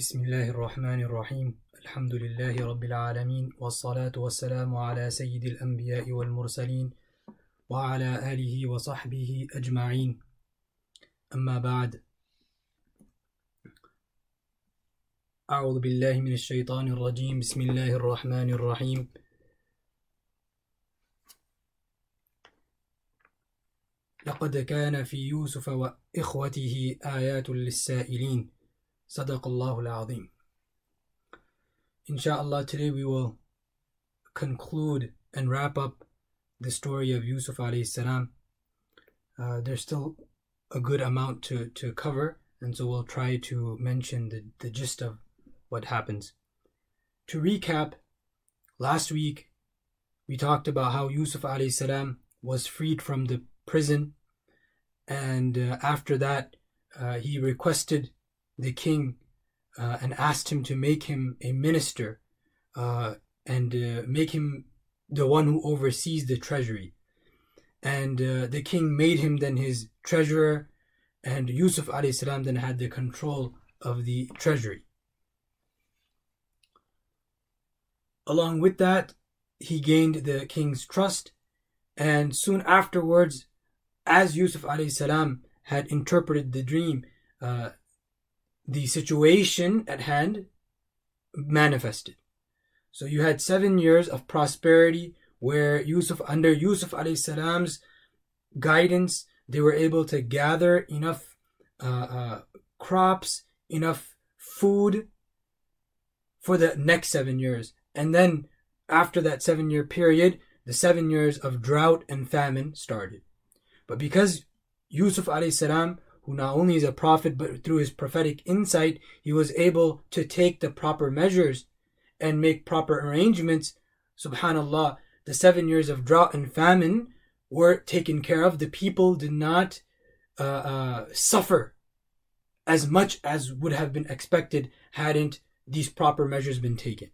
بسم الله الرحمن الرحيم. الحمد لله رب العالمين والصلاة والسلام على سيد الأنبياء والمرسلين وعلى آله وصحبه أجمعين. أما بعد أعوذ بالله من الشيطان الرجيم. بسم الله الرحمن الرحيم. لقد كان في يوسف وإخوته آيات للسائلين. Sadaqallahul Azim. Insha'Allah, today we will conclude and wrap up the story of Yusuf alayhi salam. Uh, there's still a good amount to, to cover, and so we'll try to mention the, the gist of what happens. To recap, last week we talked about how Yusuf alayhi salam was freed from the prison, and uh, after that, uh, he requested the king uh, and asked him to make him a minister uh, and uh, make him the one who oversees the treasury. And uh, the king made him then his treasurer, and Yusuf salam then had the control of the treasury. Along with that, he gained the king's trust, and soon afterwards, as Yusuf salam had interpreted the dream, uh, the situation at hand manifested. So you had seven years of prosperity where Yusuf, under Yusuf alayhi salam's guidance, they were able to gather enough uh, uh, crops, enough food for the next seven years. And then after that seven year period, the seven years of drought and famine started. But because Yusuf alayhi salam, who not only is a prophet, but through his prophetic insight, he was able to take the proper measures and make proper arrangements. Subhanallah, the seven years of drought and famine were taken care of. The people did not uh, uh, suffer as much as would have been expected hadn't these proper measures been taken.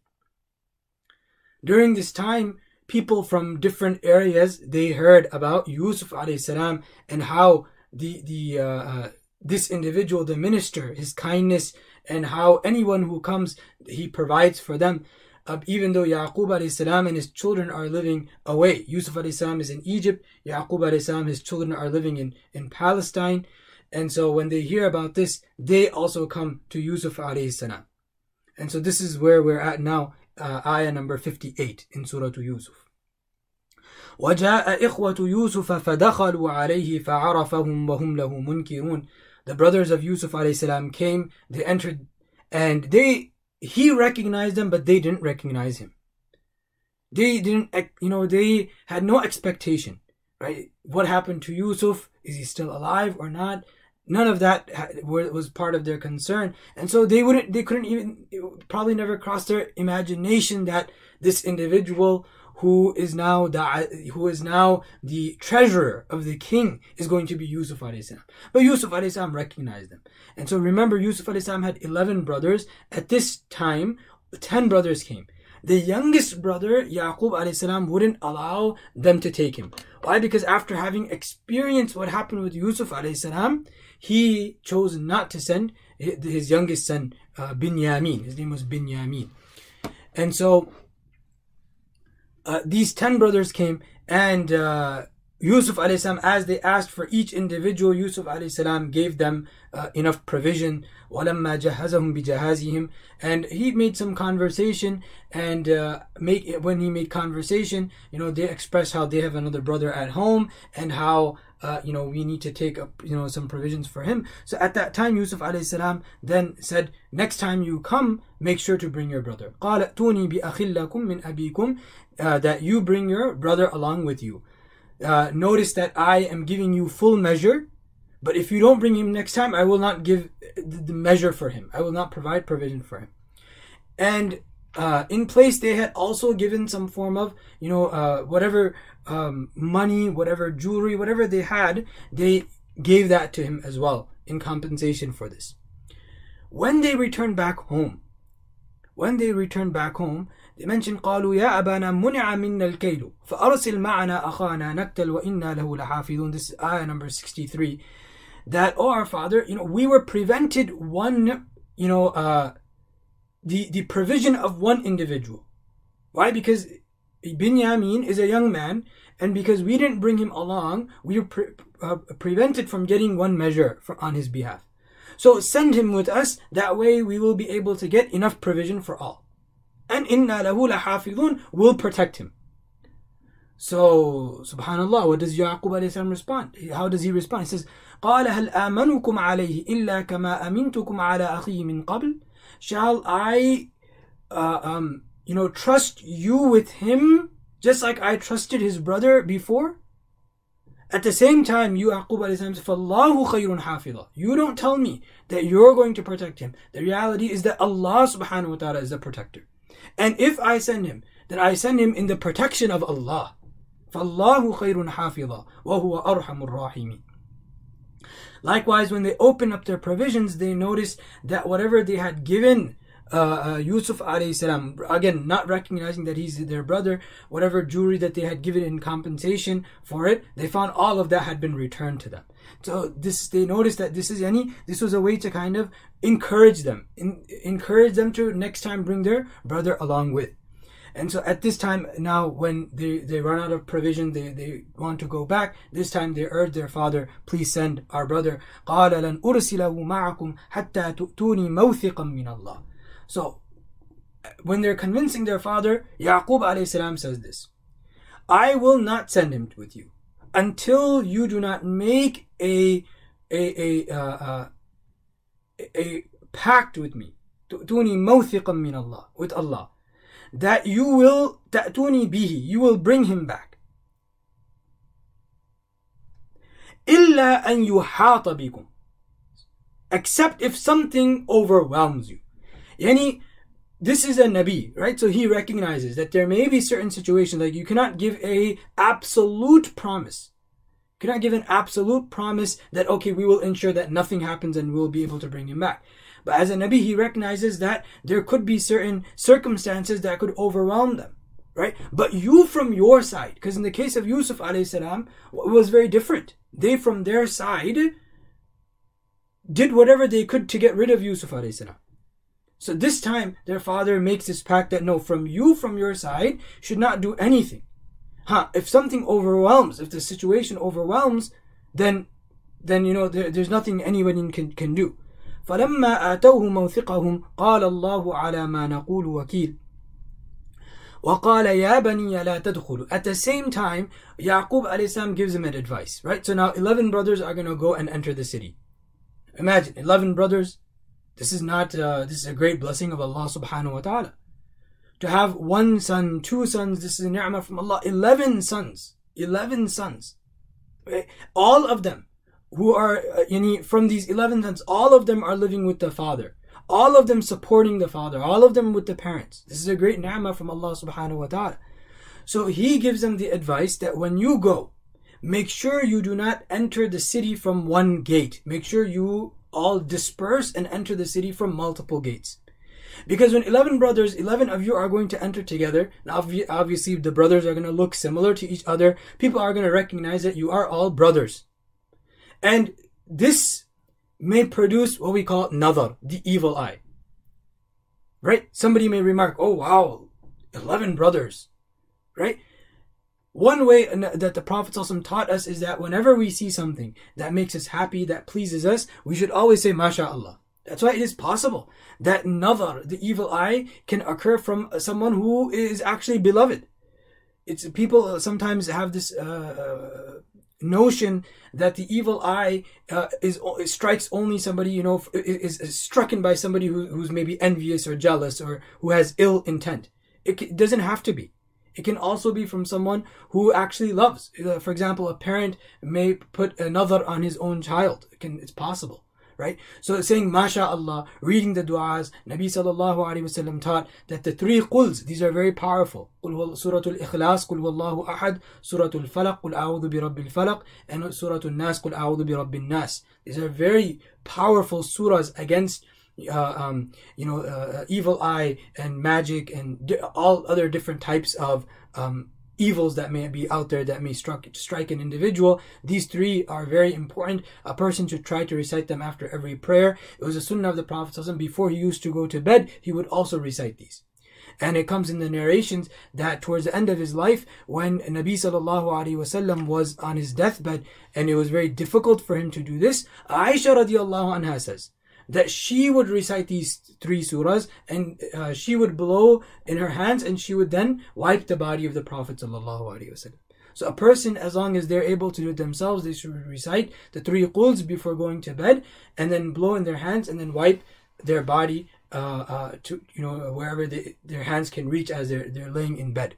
During this time, people from different areas they heard about Yusuf alayhi salam and how the the uh, uh, this individual, the minister, his kindness and how anyone who comes he provides for them. Uh, even though Yaqub salam and his children are living away, Yusuf salam is in Egypt, Yaqub salam, his children are living in, in Palestine. And so when they hear about this, they also come to Yusuf salam. And so this is where we're at now, uh, ayah number 58 in Surah Yusuf. وجاء إخوة يوسف فدخلوا عليه فعرفهم وهم له منكرون The brothers of Yusuf salam came, they entered, and they he recognized them, but they didn't recognize him. They didn't, you know, they had no expectation, right? What happened to Yusuf? Is he still alive or not? None of that was part of their concern, and so they wouldn't, they couldn't even, probably never crossed their imagination that this individual who is now the who is now the treasurer of the king is going to be Yusuf alayhi But Yusuf alayhi recognized them. And so remember Yusuf alayhi had 11 brothers. At this time, 10 brothers came. The youngest brother, Yaqub alayhi wouldn't allow them to take him. Why? Because after having experienced what happened with Yusuf alayhi he chose not to send his youngest son, uh, Binyamin. His name was Binyamin. And so uh, these 10 brothers came and uh, Yusuf salam, as they asked for each individual, Yusuf salam gave them uh, enough provision. And he made some conversation, and uh, make when he made conversation, you know, they express how they have another brother at home and how uh, you know, we need to take up, you know, some provisions for him. So at that time, Yusuf salam then said, next time you come, make sure to bring your brother. قَالَ أَتُونِي بِأَخِلَّكُم مِّنْ أَبِيكُمْ uh, That you bring your brother along with you. Uh, notice that I am giving you full measure, but if you don't bring him next time, I will not give the measure for him. I will not provide provision for him. And uh, in place, they had also given some form of, you know, uh, whatever um, money, whatever jewelry, whatever they had, they gave that to him as well in compensation for this. When they returned back home, when they returned back home, they mentioned قالوا يا أبانا منع منا الكيل فأرسل معنا أخانا نكتل وإنا له لحافظون. This is ayah number 63. That, oh our father, you know, we were prevented one, you know, uh, the, the provision of one individual. Why? Because Binyamin is a young man, and because we didn't bring him along, we were pre- uh, prevented from getting one measure for, on his behalf. So send him with us, that way we will be able to get enough provision for all. And inna lahu lahafidun will protect him. So, subhanallah, what does Yaqub alayhi respond? How does he respond? He says, قال هل آمنكم عليه إلا كما أمنتكم على أخيه من قبل Shall I, uh, um, you know, trust you with him just like I trusted his brother before? At the same time, you Yaqub said, فَاللَّهُ خَيْرٌ حَافِظًا You don't tell me that you're going to protect him. The reality is that Allah subhanahu wa ta'ala is the protector. And if I send him, then I send him in the protection of Allah. فَاللَّهُ خَيْرٌ حَافِظًا وَهُوَ أَرْحَمُ الرَّاحِمِينَ Likewise, when they open up their provisions, they notice that whatever they had given uh, uh, Yusuf salam, again, not recognizing that he's their brother, whatever jewelry that they had given in compensation for it, they found all of that had been returned to them. So this, they noticed that this is any, this was a way to kind of encourage them, in, encourage them to next time bring their brother along with. And so at this time now when they, they run out of provision, they, they want to go back, this time they urge their father, please send our brother. قَالَ لَنْ أُرْسِلَهُ مَعَكُمْ حَتَّى تُؤْتُونِي مَوْثِقًا مِّنَ اللَّهِ So when they're convincing their father, Yaqub alayhi salam says this, I will not send him with you until you do not make a a a uh, uh, a pact with me. تؤتوني موثقا من الله with Allah that you will ta'tuni bihi, you will bring him back. إلا أن يحاط بكم except if something overwhelms you. Yani, this is a Nabi, right? So he recognizes that there may be certain situations like you cannot give a absolute promise. You cannot give an absolute promise that okay, we will ensure that nothing happens and we'll be able to bring him back. But as a Nabi, he recognizes that there could be certain circumstances that could overwhelm them. Right? But you from your side, because in the case of Yusuf alayhi salam, it was very different. They from their side did whatever they could to get rid of Yusuf alayhi salam. So this time, their father makes this pact that no, from you, from your side, should not do anything. Huh, if something overwhelms, if the situation overwhelms, then, then, you know, there, there's nothing anyone can, can do. فلما آتوه موثقهم قال الله على ما نقول وكيل وقال يا بني لا تدخلوا At the same time, Yaqub alayhi gives him an advice, right? So now 11 brothers are going to go and enter the city. Imagine, 11 brothers. This is not, uh, this is a great blessing of Allah subhanahu wa ta'ala. To have one son, two sons, this is a ni'mah from Allah. 11 sons. 11 sons. All of them who are uh, from these 11 sons, all of them are living with the father. All of them supporting the father. All of them with the parents. This is a great ni'mah from Allah subhanahu wa ta'ala. So he gives them the advice that when you go, make sure you do not enter the city from one gate. Make sure you all disperse and enter the city from multiple gates. Because when 11 brothers, 11 of you are going to enter together, and obviously the brothers are going to look similar to each other. People are going to recognize that you are all brothers. And this may produce what we call nadar, the evil eye. Right? Somebody may remark, oh wow, 11 brothers. Right? One way that the Prophet taught us is that whenever we see something that makes us happy, that pleases us, we should always say, MashaAllah. That's why it is possible that nadar, the evil eye, can occur from someone who is actually beloved. It's people sometimes have this uh, notion that the evil eye uh, is strikes only somebody you know is, is struck by somebody who, who's maybe envious or jealous or who has ill intent. It, doesn't have to be. It can also be from someone who actually loves. Uh, for example a parent may put another on his own child. It can, it's possible right? So saying MashaAllah, reading the du'as, Nabi sallallahu alayhi wasallam taught that the three quls, these are very powerful. Surah Al-Ikhlas, Qul Wallahu Ahad, Surah Al-Falaq, Qul A'udhu bi Rabbil Falaq, and Surah Al-Nas, Qul A'udhu bi Nas. These are very powerful surahs against uh, um, you know, uh, evil eye and magic and di- all other different types of um, evils that may be out there that may struck, strike an individual. These three are very important. A person should try to recite them after every prayer. It was a sunnah of the Prophet before he used to go to bed, he would also recite these. And it comes in the narrations that towards the end of his life, when Nabi sallallahu alaihi wasallam was on his deathbed, and it was very difficult for him to do this, Aisha radiallahu anha says, that she would recite these three surahs and uh, she would blow in her hands and she would then wipe the body of the Prophet So a person, as long as they're able to do it themselves, they should recite the three quls before going to bed and then blow in their hands and then wipe their body uh, uh, to you know wherever they, their hands can reach as they're, they're laying in bed.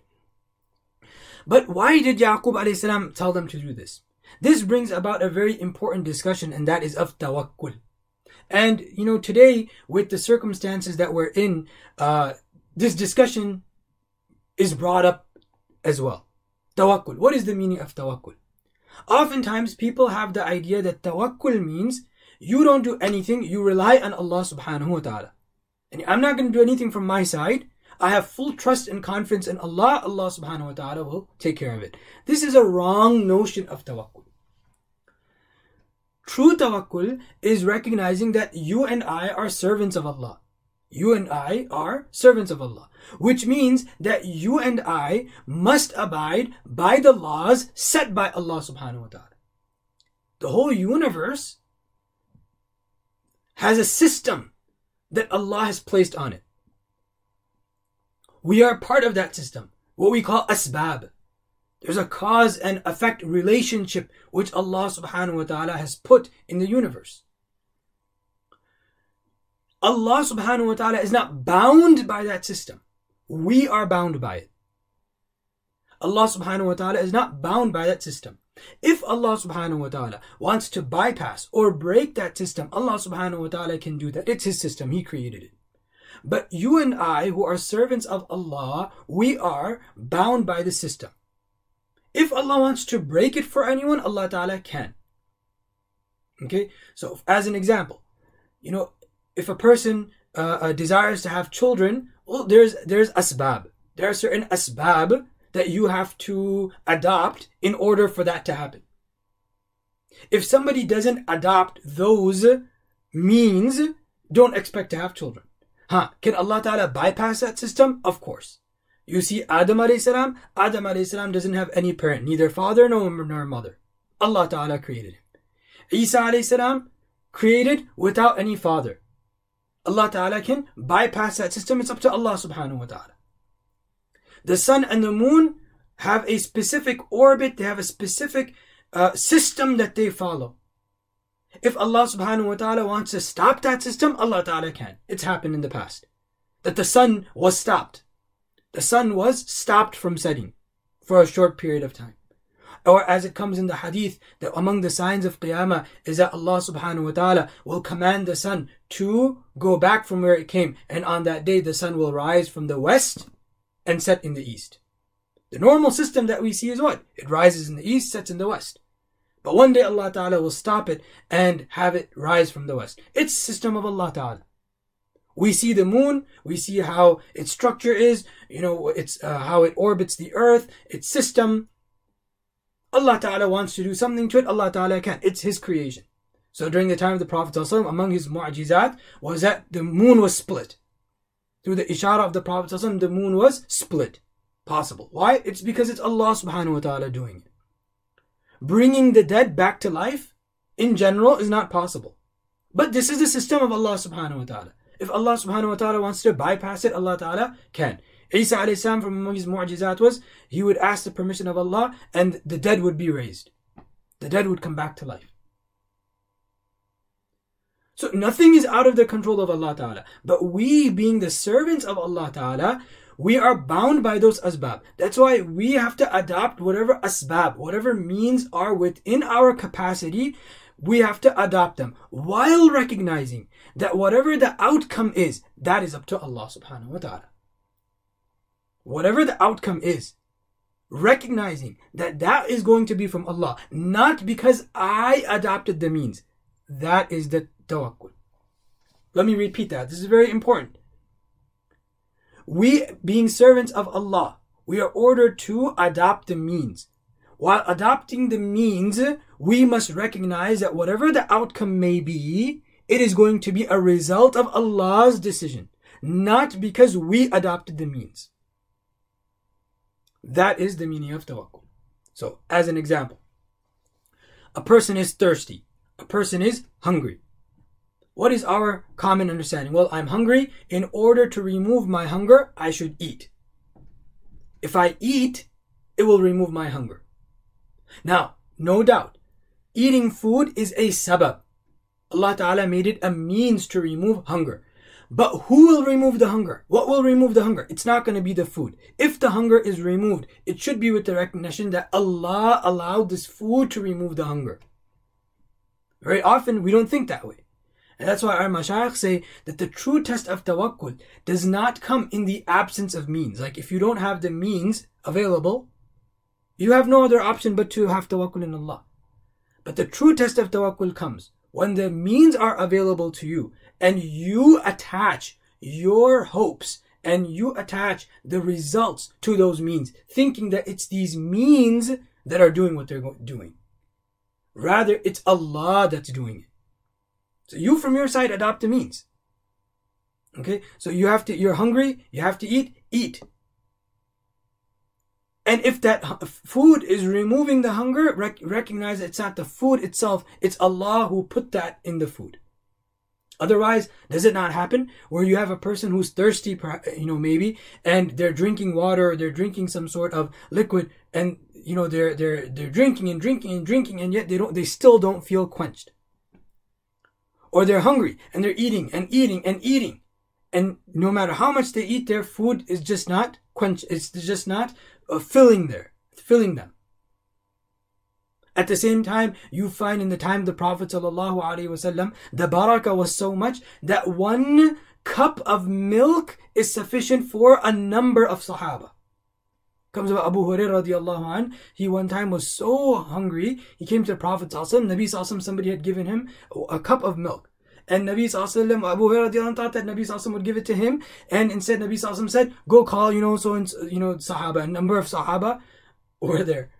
But why did Yaqub salam tell them to do this? This brings about a very important discussion and that is of tawakkul. And, you know, today, with the circumstances that we're in, uh, this discussion is brought up as well. Tawakkul. What is the meaning of tawakkul? Oftentimes, people have the idea that tawakkul means you don't do anything, you rely on Allah subhanahu wa ta'ala. And I'm not going to do anything from my side. I have full trust and confidence in Allah. Allah subhanahu wa ta'ala will take care of it. This is a wrong notion of tawakkul. True tawakkul is recognizing that you and I are servants of Allah. You and I are servants of Allah, which means that you and I must abide by the laws set by Allah subhanahu wa ta'ala. The whole universe has a system that Allah has placed on it. We are part of that system, what we call asbab. There's a cause and effect relationship which Allah subhanahu wa ta'ala has put in the universe. Allah subhanahu wa ta'ala is not bound by that system. We are bound by it. Allah subhanahu wa ta'ala is not bound by that system. If Allah subhanahu wa ta'ala wants to bypass or break that system, Allah subhanahu wa ta'ala can do that. It's His system. He created it. But you and I, who are servants of Allah, we are bound by the system. If Allah wants to break it for anyone, Allah Ta'ala can. Okay, so as an example, you know, if a person uh, uh, desires to have children, well, there's there's asbab. There are certain asbab that you have to adopt in order for that to happen. If somebody doesn't adopt those means, don't expect to have children. Huh? Can Allah Ta'ala bypass that system? Of course. You see, Adam alayhi salam, Adam alayhi salam doesn't have any parent, neither father nor, mother. Allah Ta'ala created him. Isa alayhi salam, created without any father. Allah Ta'ala can bypass that system. It's up to Allah subhanahu wa ta'ala. The sun and the moon have a specific orbit, they have a specific uh, system that they follow. If Allah subhanahu wa ta'ala wants to stop that system, Allah ta'ala can. It's happened in the past. That the sun was stopped the sun was stopped from setting for a short period of time. Or as it comes in the hadith, that among the signs of Qiyamah is that Allah subhanahu wa ta'ala will command the sun to go back from where it came. And on that day, the sun will rise from the west and set in the east. The normal system that we see is what? It rises in the east, sets in the west. But one day Allah Ta'ala will stop it and have it rise from the west. It's system of Allah Ta'ala. We see the moon, we see how its structure is, you know, it's uh, how it orbits the earth, its system. Allah Ta'ala wants to do something to it, Allah Ta'ala can. It's His creation. So during the time of the Prophet among his mu'jizat was that the moon was split. Through the ishara of the Prophet the moon was split. Possible. Why? It's because it's Allah subhanahu wa ta'ala doing it. Bringing the dead back to life in general is not possible. But this is the system of Allah subhanahu wa ta'ala. If Allah subhanahu wa ta'ala wants to bypass it, Allah ta'ala can. Isa alayhi salam from among his mu'jizat was, he would ask the permission of Allah and the dead would be raised. The dead would come back to life. So nothing is out of the control of Allah Ta'ala. But we being the servants of Allah Ta'ala, we are bound by those asbab. That's why we have to adopt whatever asbab, whatever means are within our capacity we have to adopt them while recognizing that whatever the outcome is, that is up to Allah subhanahu wa ta'ala. Whatever the outcome is, recognizing that that is going to be from Allah, not because I adopted the means. That is the tawakkul. Let me repeat that. This is very important. We, being servants of Allah, we are ordered to adopt the means. While adopting the means, we must recognize that whatever the outcome may be, it is going to be a result of Allah's decision, not because we adopted the means. That is the meaning of tawakkul. So, as an example, a person is thirsty, a person is hungry. What is our common understanding? Well, I'm hungry. In order to remove my hunger, I should eat. If I eat, it will remove my hunger. Now, no doubt, eating food is a sabab. Allah Ta'ala made it a means to remove hunger. But who will remove the hunger? What will remove the hunger? It's not going to be the food. If the hunger is removed, it should be with the recognition that Allah allowed this food to remove the hunger. Very often we don't think that way. And that's why our mashayikh say that the true test of tawakkul does not come in the absence of means. Like if you don't have the means available, you have no other option but to have tawakkul in Allah. But the true test of tawakkul comes when the means are available to you and you attach your hopes and you attach the results to those means, thinking that it's these means that are doing what they're doing. Rather, it's Allah that's doing it. So you from your side adopt the means. Okay? So you have to, you're hungry, you have to eat, eat. And if that food is removing the hunger, rec- recognize it's not the food itself, it's Allah who put that in the food. Otherwise, does it not happen where you have a person who's thirsty, you know, maybe, and they're drinking water, or they're drinking some sort of liquid, and you know, they're they're they're drinking and drinking and drinking, and yet they don't, they still don't feel quenched. Or they're hungry and they're eating and eating and eating, and no matter how much they eat, their food is just not quench. It's just not uh, filling there, filling them. At the same time, you find in the time of the Prophet ﷺ, the barakah was so much that one cup of milk is sufficient for a number of Sahaba. Comes about Abu Hurairah radiallahu an. He one time was so hungry, he came to the Prophet ﷺ, Nabi ﷺ, somebody had given him a cup of milk. And Nabi Sallallahu Abu Hurairah thought that Nabi Sallallahu would give it to him. And instead Nabi Sallallahu said, go call, you know, so, and, you know, Sahaba. A number of Sahaba were there.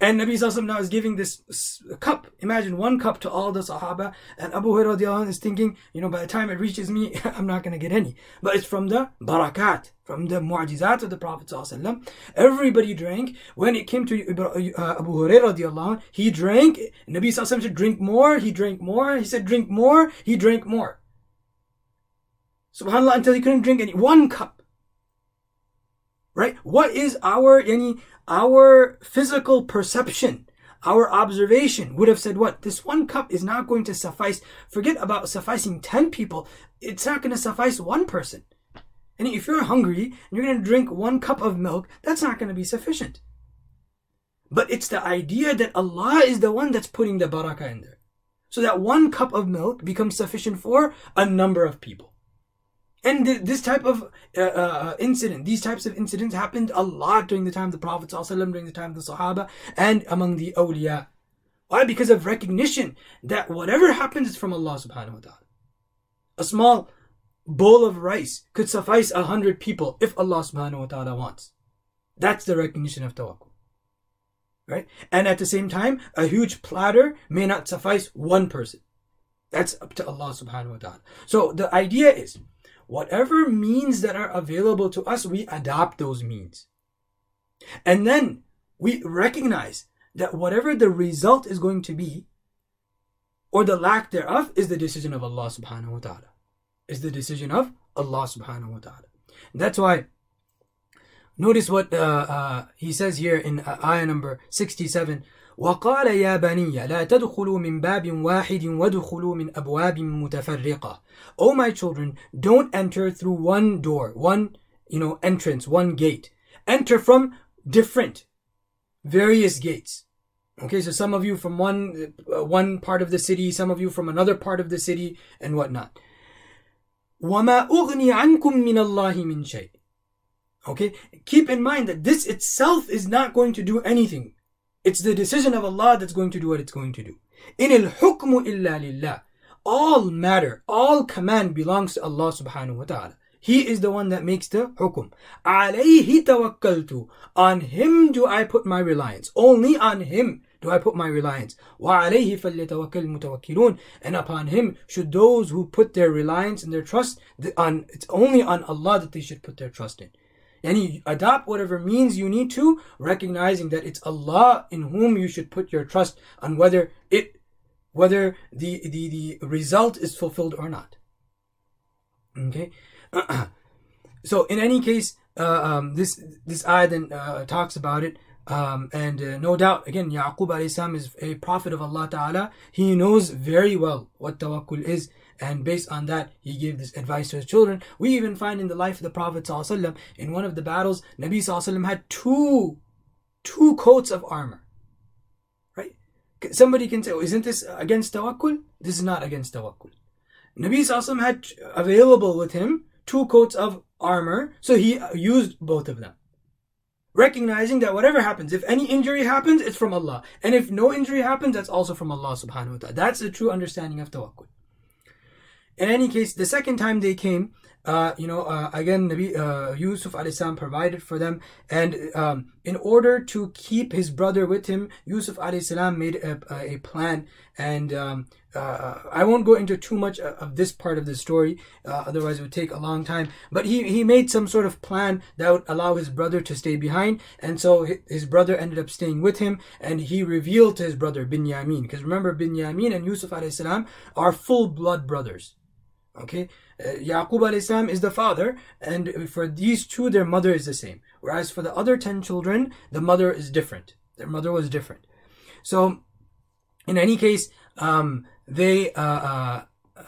And Nabi Sallallahu now is giving this cup. Imagine one cup to all the Sahaba. And Abu Hurairah is thinking, you know, by the time it reaches me, I'm not going to get any. But it's from the barakat, from the mu'jizat of the Prophet Sallallahu Everybody drank. When it came to uh, Abu Hurairah, he drank. Nabi Sallallahu Alaihi Wasallam said, drink more. He drank more. He said, drink more. He drank more. Subhanallah, until he couldn't drink any. One cup. Right? What is our, any, our physical perception, our observation would have said, what? This one cup is not going to suffice. Forget about sufficing 10 people. It's not going to suffice one person. And if you're hungry and you're going to drink one cup of milk, that's not going to be sufficient. But it's the idea that Allah is the one that's putting the barakah in there. So that one cup of milk becomes sufficient for a number of people. And th- this type of uh, uh, incident, these types of incidents happened a lot during the time of the Prophet during the time of the Sahaba, and among the awliya. Why? Because of recognition that whatever happens is from Allah subhanahu wa ta'ala. A small bowl of rice could suffice a hundred people if Allah subhanahu wa ta'ala wants. That's the recognition of tawakkul. Right? And at the same time, a huge platter may not suffice one person. That's up to Allah subhanahu wa ta'ala. So the idea is, whatever means that are available to us, we adopt those means. And then we recognize that whatever the result is going to be, or the lack thereof, is the decision of Allah subhanahu wa ta'ala. Is the decision of Allah subhanahu wa ta'ala. That's why, notice what uh, uh, he says here in uh, ayah number 67 وقال يا بني لا تدخلوا من باب واحد وادخلوا من أبواب متفرقة O my children, don't enter through one door, one, you know, entrance, one gate. Enter from different, various gates. Okay, so some of you from one, uh, one part of the city, some of you from another part of the city, and whatnot. وَمَا أُغْنِي عَنْكُم مِّنَ اللَّهِ مِن شَيْءٍ Okay, keep in mind that this itself is not going to do anything. it's the decision of Allah that's going to do what it's going to do. In al hukmu illa lillah. All matter, all command belongs to Allah subhanahu wa ta'ala. He is the one that makes the hukum. Alayhi tawakkaltu. On him do I put my reliance. Only on him do I put my reliance. Wa alayhi falyatawakkal. And upon him should those who put their reliance and their trust on, it's only on Allah that they should put their trust in. And you adopt whatever means you need to, recognizing that it's Allah in whom you should put your trust on whether it whether the, the, the result is fulfilled or not. Okay? so in any case, uh, um, this this ayah then uh, talks about it. Um, and uh, no doubt, again, Yaqub alayhi is a prophet of Allah Ta'ala. He knows very well what tawakkul is. And based on that, he gave this advice to his children. We even find in the life of the Prophet ﷺ, in one of the battles, Nabi ﷺ had two, two coats of armor. Right? Somebody can say, oh, isn't this against tawakkul? This is not against tawakkul. Nabi ﷺ had available with him two coats of armor, so he used both of them recognizing that whatever happens, if any injury happens, it's from Allah. And if no injury happens, that's also from Allah subhanahu wa ta'ala. That's the true understanding of tawakkul. In any case, the second time they came, uh, you know, uh, again, Nabi uh, Yusuf provided for them, and um, in order to keep his brother with him, Yusuf salam made a, a plan, and um, uh, I won't go into too much of this part of the story, uh, otherwise it would take a long time. But he he made some sort of plan that would allow his brother to stay behind, and so his brother ended up staying with him, and he revealed to his brother Binyamin, because remember Binyamin and Yusuf salam are full blood brothers. Okay, uh, Yaqub alayhi is the father, and for these two, their mother is the same. Whereas for the other ten children, the mother is different. Their mother was different. So, in any case, um, they uh, uh, uh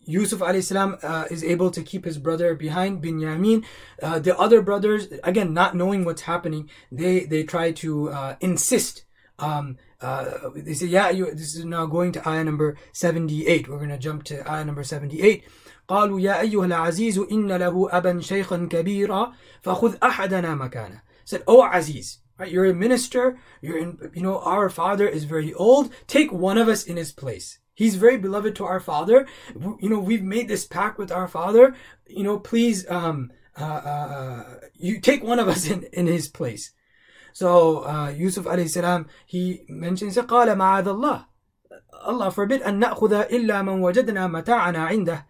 Yusuf alayhi uh, is able to keep his brother behind Binyamin. Uh, the other brothers, again, not knowing what's happening, they they try to uh, insist um, uh, they say, yeah, you, this is now going to ayah number 78. We're going to jump to ayah number 78. قالوا يا أيها العزيز إن له أبا شيخا كبيرا فخذ أحدنا مكانه. Said, Oh Aziz, right? You're a minister. You're in, you know, our father is very old. Take one of us in his place. He's very beloved to our father. You know, we've made this pact with our father. You know, please, um, uh, uh, uh you take one of us in, in his place. So uh, Yusuf alayhi salam, he mentions, قال معاذ الله. Allah forbid أن نأخذ إلا من وجدنا متاعنا عنده.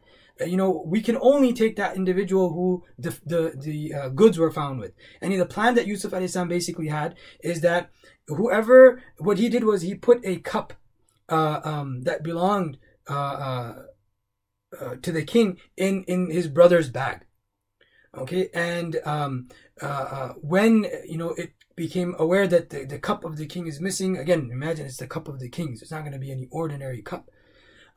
You know, we can only take that individual who the the, the uh, goods were found with. And the plan that Yusuf alayhi salam basically had is that whoever, what he did was he put a cup uh, um, that belonged uh, uh, uh, to the king in, in his brother's bag. Okay, and um, uh, when you know it became aware that the, the cup of the king is missing. Again, imagine it's the cup of the kings. It's not going to be any ordinary cup.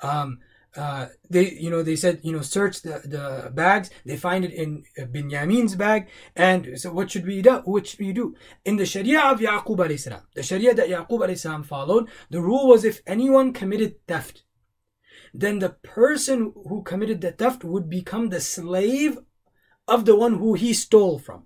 Um, uh, they, you know, they said, you know, search the, the bags. They find it in Binyamin's bag. And so what should we do? What should we do? In the Sharia of Yaqub alayhi salam, the Sharia that Yaqub alayhi salam followed, the rule was if anyone committed theft, then the person who committed the theft would become the slave of the one who he stole from.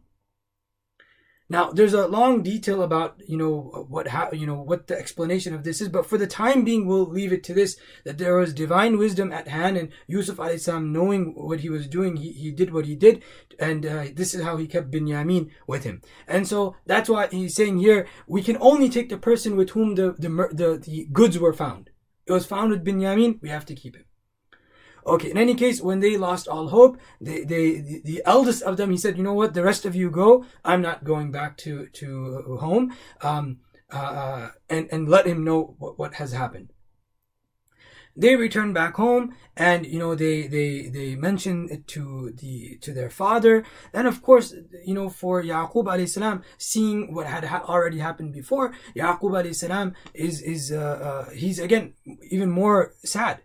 Now, there's a long detail about you know what how you know what the explanation of this is, but for the time being, we'll leave it to this: that there was divine wisdom at hand, and Yusuf alayhi knowing what he was doing, he, he did what he did, and uh, this is how he kept Binyamin with him. And so that's why he's saying here we can only take the person with whom the the the, the goods were found. It was found with Binyamin, we have to keep him. Okay, in any case, when they lost all hope, they, they, the, the, eldest of them, he said, you know what, the rest of you go. I'm not going back to, to home. Um, uh, uh and, and let him know what, what has happened. They return back home and, you know, they, they, they mention it to the, to their father. And of course, you know, for Yaqub alayhi salam, seeing what had ha- already happened before, Yaqub alayhi salam is, is, uh, uh, he's again, even more sad,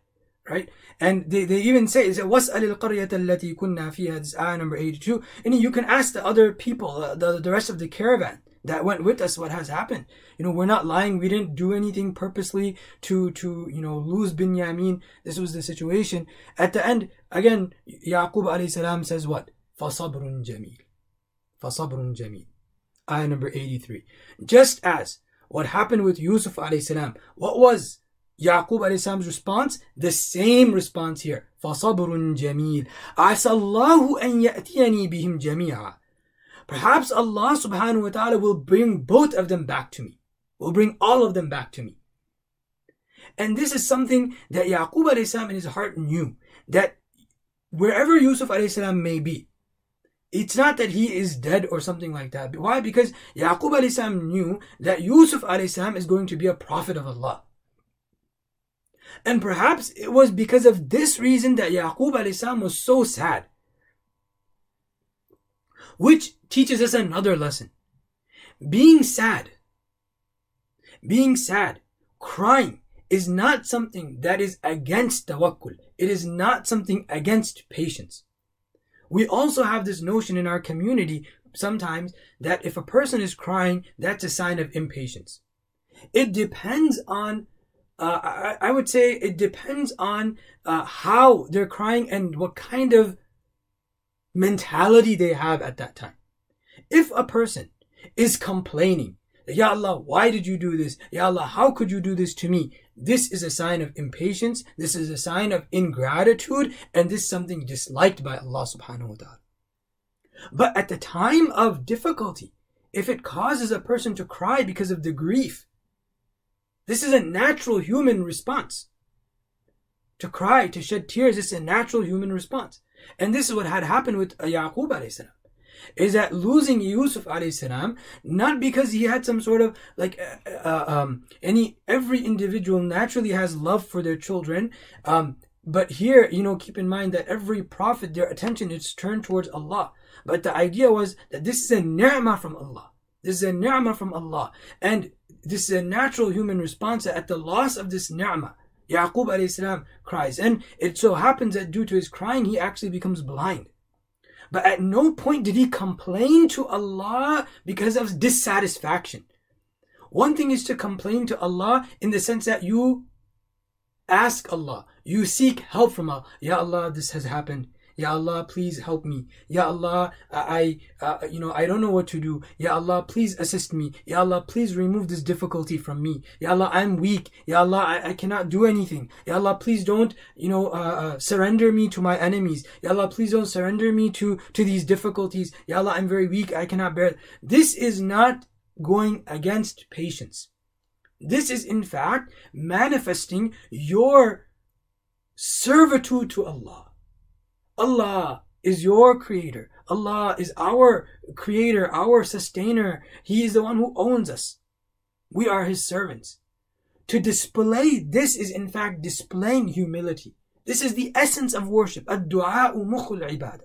right? And they, they even say, وَاسْأَلِ الْقَرْيَةَ الَّتِي كُنَّا فِيهَا This ayah number 82. And you can ask the other people, uh, the, the rest of the caravan that went with us what has happened. You know, we're not lying. We didn't do anything purposely to, to, you know, lose Binyamin. This was the situation. At the end, again, Yaqub alayhi salam says what? فَصَبْرٌ جَمِيلٌ فَصَبْرٌ جَمِيلٌ Ayah number 83. Just as what happened with Yusuf alayhi salam, what was Yaqub alayhi response, the same response here. فَصَبْرٌ جَمِيلٌ عَسَى اللَّهُ أَن يَأْتِيَنِي بِهِمْ جَمِيعًا Perhaps Allah subhanahu wa ta'ala will bring both of them back to me. Will bring all of them back to me. And this is something that Yaqub alayhi in his heart knew. That wherever Yusuf alayhi may be, it's not that he is dead or something like that. Why? Because Yaqub alayhi knew that Yusuf alayhi is going to be a prophet of Allah. And perhaps it was because of this reason that Yaqub alayhi was so sad. Which teaches us another lesson. Being sad, being sad, crying is not something that is against tawakkul. It is not something against patience. We also have this notion in our community sometimes that if a person is crying, that's a sign of impatience. It depends on uh, I, I, would say it depends on uh, how they're crying and what kind of mentality they have at that time. If a person is complaining, Ya Allah, why did you do this? Ya Allah, how could you do this to me? This is a sign of impatience. This is a sign of ingratitude. And this is something disliked by Allah subhanahu wa ta'ala. But at the time of difficulty, if it causes a person to cry because of the grief, this is a natural human response. To cry, to shed tears, is a natural human response. And this is what had happened with Yaqub alayhi. Is that losing Yusuf salam, not because he had some sort of like, uh, uh, um, any, every individual naturally has love for their children, um, but here, you know, keep in mind that every prophet, their attention is turned towards Allah. But the idea was that this is a ni'mah from Allah. This is a ni'mah from Allah. And this is a natural human response at the loss of this ni'mah. Yaqub alayhi cries. And it so happens that due to his crying, he actually becomes blind. But at no point did he complain to Allah because of dissatisfaction. One thing is to complain to Allah in the sense that you ask Allah, you seek help from Allah. Ya Allah, this has happened. Ya Allah, please help me. Ya Allah, I, uh, you know, I don't know what to do. Ya Allah, please assist me. Ya Allah, please remove this difficulty from me. Ya Allah, I'm weak. Ya Allah, I, I cannot do anything. Ya Allah, please don't, you know, uh, uh, surrender me to my enemies. Ya Allah, please don't surrender me to, to these difficulties. Ya Allah, I'm very weak. I cannot bear. This is not going against patience. This is in fact manifesting your servitude to Allah. Allah is your creator. Allah is our creator, our sustainer. He is the one who owns us. We are his servants. To display this is in fact displaying humility. This is the essence of worship. Ad-du'a.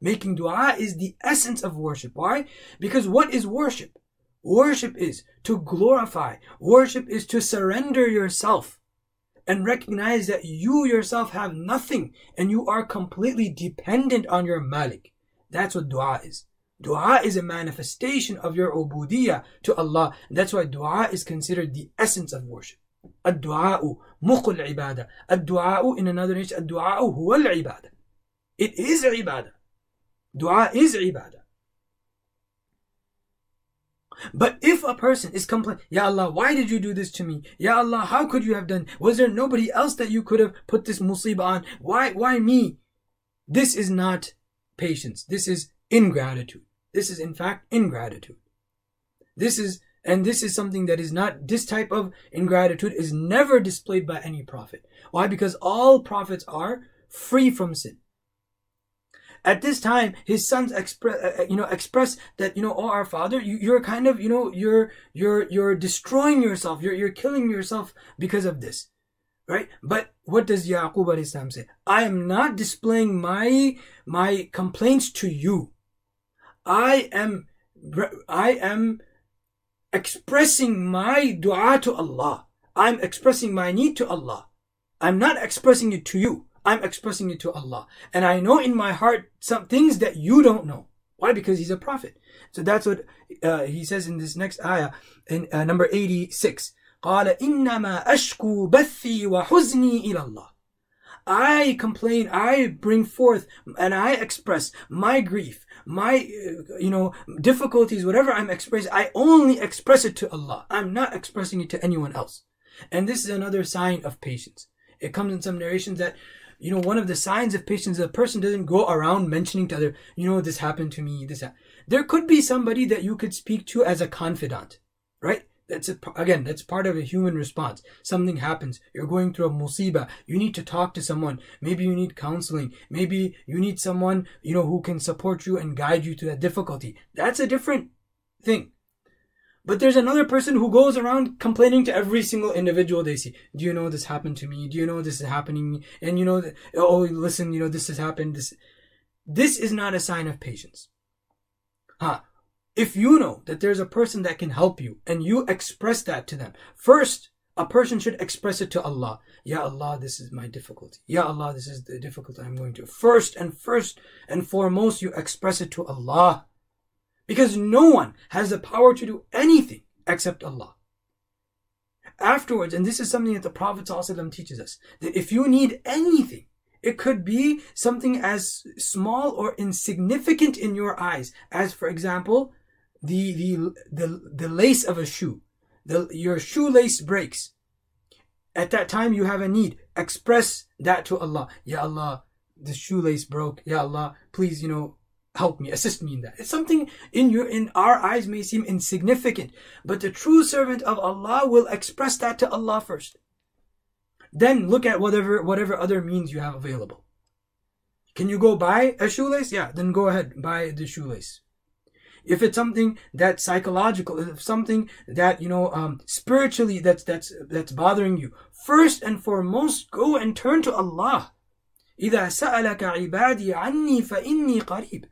Making dua is the essence of worship. Why? Because what is worship? Worship is to glorify. Worship is to surrender yourself and recognize that you yourself have nothing and you are completely dependent on your Malik. That's what dua is. Dua is a manifestation of your ubudiyah to Allah. That's why dua is considered the essence of worship. الدعاء مخ العبادة الدعاء in another nation الدعاء هو العبادة It is ibadah. Dua is ibadah. But if a person is complaining, Ya Allah, why did you do this to me? Ya Allah, how could you have done? Was there nobody else that you could have put this musibah on? Why, why me? This is not patience. This is ingratitude. This is in fact ingratitude. This is, and this is something that is not, this type of ingratitude is never displayed by any prophet. Why? Because all prophets are free from sin. At this time, his sons express, uh, uh, you know, express that, you know, oh, our father, you, are kind of, you know, you're, you're, you're destroying yourself. You're, you're killing yourself because of this. Right? But what does Yaqub alayhi say? I am not displaying my, my complaints to you. I am, I am expressing my dua to Allah. I'm expressing my need to Allah. I'm not expressing it to you. I'm expressing it to Allah. And I know in my heart some things that you don't know. Why? Because he's a prophet. So that's what uh, he says in this next ayah, in uh, number 86. قال إنما أشكو بثي وحزني إلى الله. I complain, I bring forth, and I express my grief, my, uh, you know, difficulties, whatever I'm expressing, I only express it to Allah. I'm not expressing it to anyone else. And this is another sign of patience. It comes in some narrations that, you know, one of the signs of patience is a person doesn't go around mentioning to other, you know, this happened to me, this. Happened. There could be somebody that you could speak to as a confidant, right? That's a, again, that's part of a human response. Something happens. You're going through a musiba. You need to talk to someone. Maybe you need counseling. Maybe you need someone, you know, who can support you and guide you through that difficulty. That's a different thing. But there's another person who goes around complaining to every single individual they see. Do you know this happened to me? Do you know this is happening? And you know, oh, listen, you know, this has happened. This, this is not a sign of patience. Huh? If you know that there's a person that can help you and you express that to them, first, a person should express it to Allah. Ya Allah, this is my difficulty. Ya Allah, this is the difficulty I'm going to. First and first and foremost, you express it to Allah. Because no one has the power to do anything except Allah. Afterwards, and this is something that the Prophet ﷺ teaches us, that if you need anything, it could be something as small or insignificant in your eyes as, for example, the the the, the lace of a shoe. The, your shoelace breaks. At that time you have a need. Express that to Allah. Ya Allah, the shoelace broke. Ya Allah, please, you know, help me, assist me in that. It's something in your in our eyes may seem insignificant, but the true servant of Allah will express that to Allah first. Then look at whatever whatever other means you have available. Can you go buy a shoelace? Yeah, then go ahead, buy the shoelace if it's something that's psychological, if something that you know um, spiritually that's that's that's bothering you, first and foremost, go and turn to Allah. إذا سألك عبادي عني فإني قريب.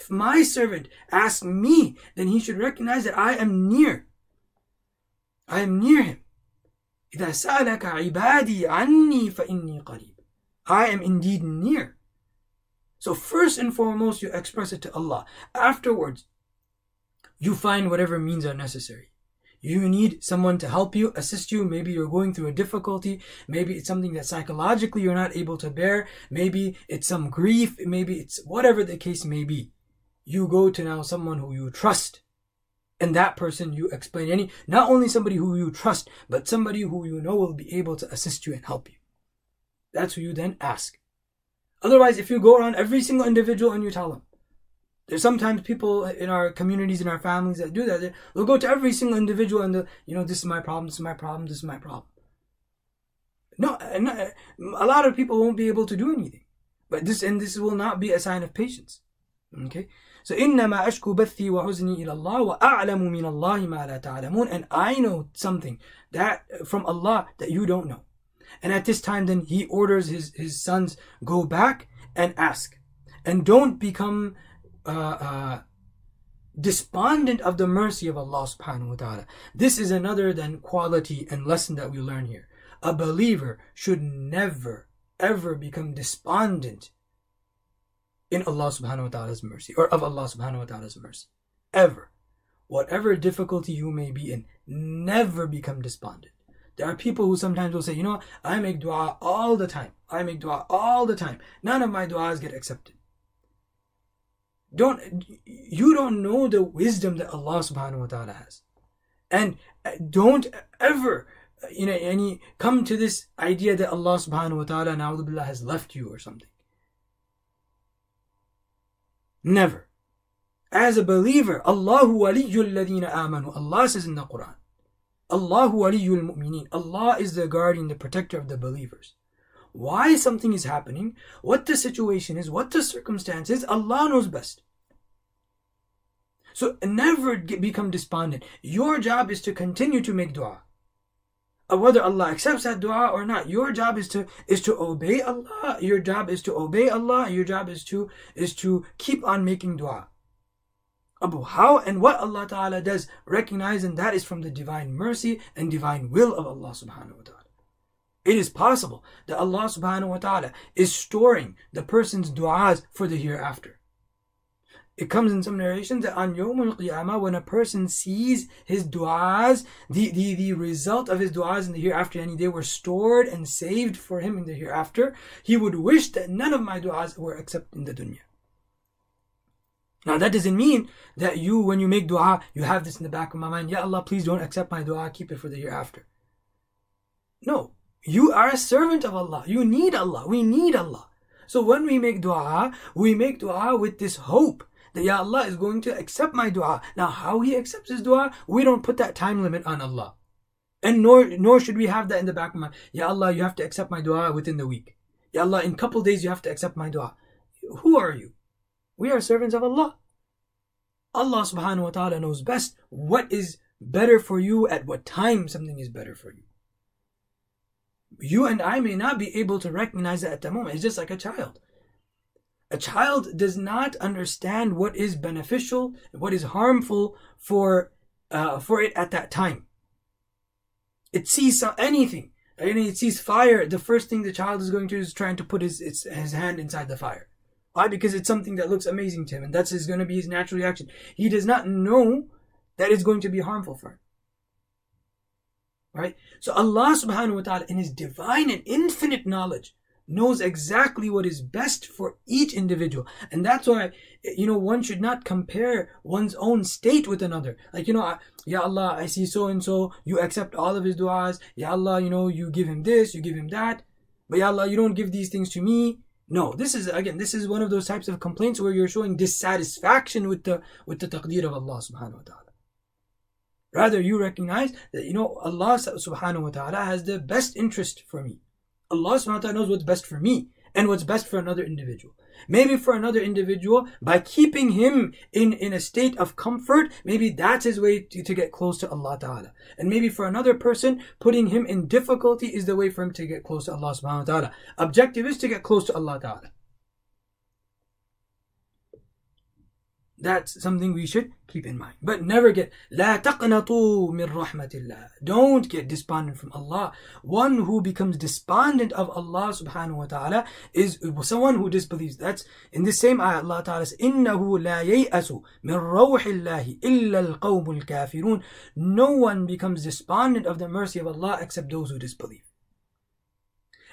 If my servant asks me, then he should recognize that I am near. I am near him. إذا سألك عبادي عني فإني قريب. I am indeed near. So first and foremost, you express it to Allah. Afterwards, you find whatever means are necessary. You need someone to help you, assist you. Maybe you're going through a difficulty. Maybe it's something that psychologically you're not able to bear. Maybe it's some grief. Maybe it's whatever the case may be. You go to now someone who you trust. And that person you explain any, not only somebody who you trust, but somebody who you know will be able to assist you and help you. That's who you then ask. Otherwise, if you go around every single individual and you tell them, there's sometimes people in our communities, in our families that do that. They'll go to every single individual and, you know, this is my problem, this is my problem, this is my problem. No, uh, a lot of people won't be able to do anything. But this, and this will not be a sign of patience. Okay? So, إنما أشكو بثي وحزني إلى الله وأعلم من الله ما لا تعلمون. And I know something that from Allah that you don't know. And at this time, then he orders his, his sons go back and ask. And don't become uh, uh, despondent of the mercy of Allah subhanahu wa ta'ala. This is another than quality and lesson that we learn here. A believer should never, ever become despondent in Allah subhanahu wa ta'ala's mercy or of Allah subhanahu wa ta'ala's mercy. Ever. Whatever difficulty you may be in, never become despondent. There are people who sometimes will say, you know, I make dua all the time. I make dua all the time. None of my duas get accepted don't you don't know the wisdom that Allah subhanahu wa ta'ala has. And uh, don't ever you know any come to this idea that Allah subhanahu wa ta'ala has left you or something. Never. As a believer, Allahu waliyul ladina amanu. Allah says in the Quran. Allahu waliyul mu'mineen. Allah is the guardian, the protector of the believers. Why something is happening, what the situation is, what the circumstances, Allah knows best. So never get, become despondent. Your job is to continue to make dua. Whether Allah accepts that dua or not, your job is to is to obey Allah. Your job is to obey Allah. Your job is to is to keep on making dua. Abu, how and what Allah Ta'ala does, recognize and that is from the divine mercy and divine will of Allah Subhanahu wa Ta'ala. It is possible that Allah subhanahu wa ta'ala is storing the person's du'as for the hereafter. It comes in some narrations that on Yawm al-Qiyamah, when a person sees his du'as, the, the, the result of his du'as in the hereafter, and they were stored and saved for him in the hereafter, he would wish that none of my du'as were except in the dunya. Now that doesn't mean that you, when you make dua, you have this in the back of my mind, Ya Allah, please don't accept my dua, keep it for the hereafter. No. You are a servant of Allah. You need Allah. We need Allah. So when we make dua, we make dua with this hope that Ya Allah is going to accept my dua. Now how He accepts His dua, we don't put that time limit on Allah. And nor nor should we have that in the back of my Ya Allah, you have to accept my dua within the week. Ya Allah, in couple days you have to accept my dua. Who are you? We are servants of Allah. Allah subhanahu wa ta'ala knows best what is better for you at what time something is better for you. You and I may not be able to recognize that at the moment. It's just like a child. A child does not understand what is beneficial, what is harmful for uh, for it at that time. It sees anything. And it sees fire. The first thing the child is going to do is trying to put his, his, his hand inside the fire. Why? Because it's something that looks amazing to him, and that's going to be his natural reaction. He does not know that it's going to be harmful for him. Right? So Allah subhanahu wa ta'ala, in His divine and infinite knowledge, knows exactly what is best for each individual. And that's why, you know, one should not compare one's own state with another. Like, you know, Ya Allah, I see so and so, you accept all of his du'as. Ya Allah, you know, you give him this, you give him that. But Ya Allah, you don't give these things to me. No, this is again, this is one of those types of complaints where you're showing dissatisfaction with the with the taqdeer of Allah subhanahu wa ta'ala. Rather, you recognize that you know Allah subhanahu wa ta'ala has the best interest for me. Allah subhanahu wa ta'ala knows what's best for me and what's best for another individual. Maybe for another individual, by keeping him in, in a state of comfort, maybe that's his way to, to get close to Allah Ta'ala. And maybe for another person, putting him in difficulty is the way for him to get close to Allah Subhanahu wa Ta'ala. Objective is to get close to Allah Ta'ala. That's something we should keep in mind. But never get لا تقنطوا من رحمة الله. Don't get despondent from Allah. One who becomes despondent of Allah subhanahu wa ta'ala is someone who disbelieves. That's in the same ayah Allah ta'ala says إنه لا ييأس من روح الله إلا القوم الكافرون. No one becomes despondent of the mercy of Allah except those who disbelieve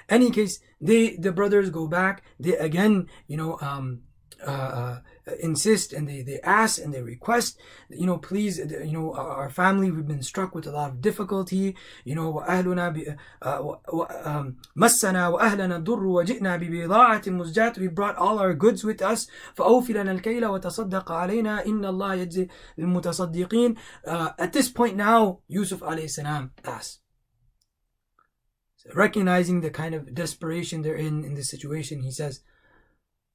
any case they the brothers go back they again you know um uh, uh, insist and they, they ask and they request, you know, please, you know, our family, we've been struck with a lot of difficulty, you know, وأهلنا مسنا وأهلنا الضر وجئنا ببضاعة مزجاة we brought all our goods with us فأوفي لنا الكيل وتصدق علينا إن الله يجزي المتصدقين uh, at this point now Yusuf alayhi salam asks recognizing the kind of desperation they're in in this situation he says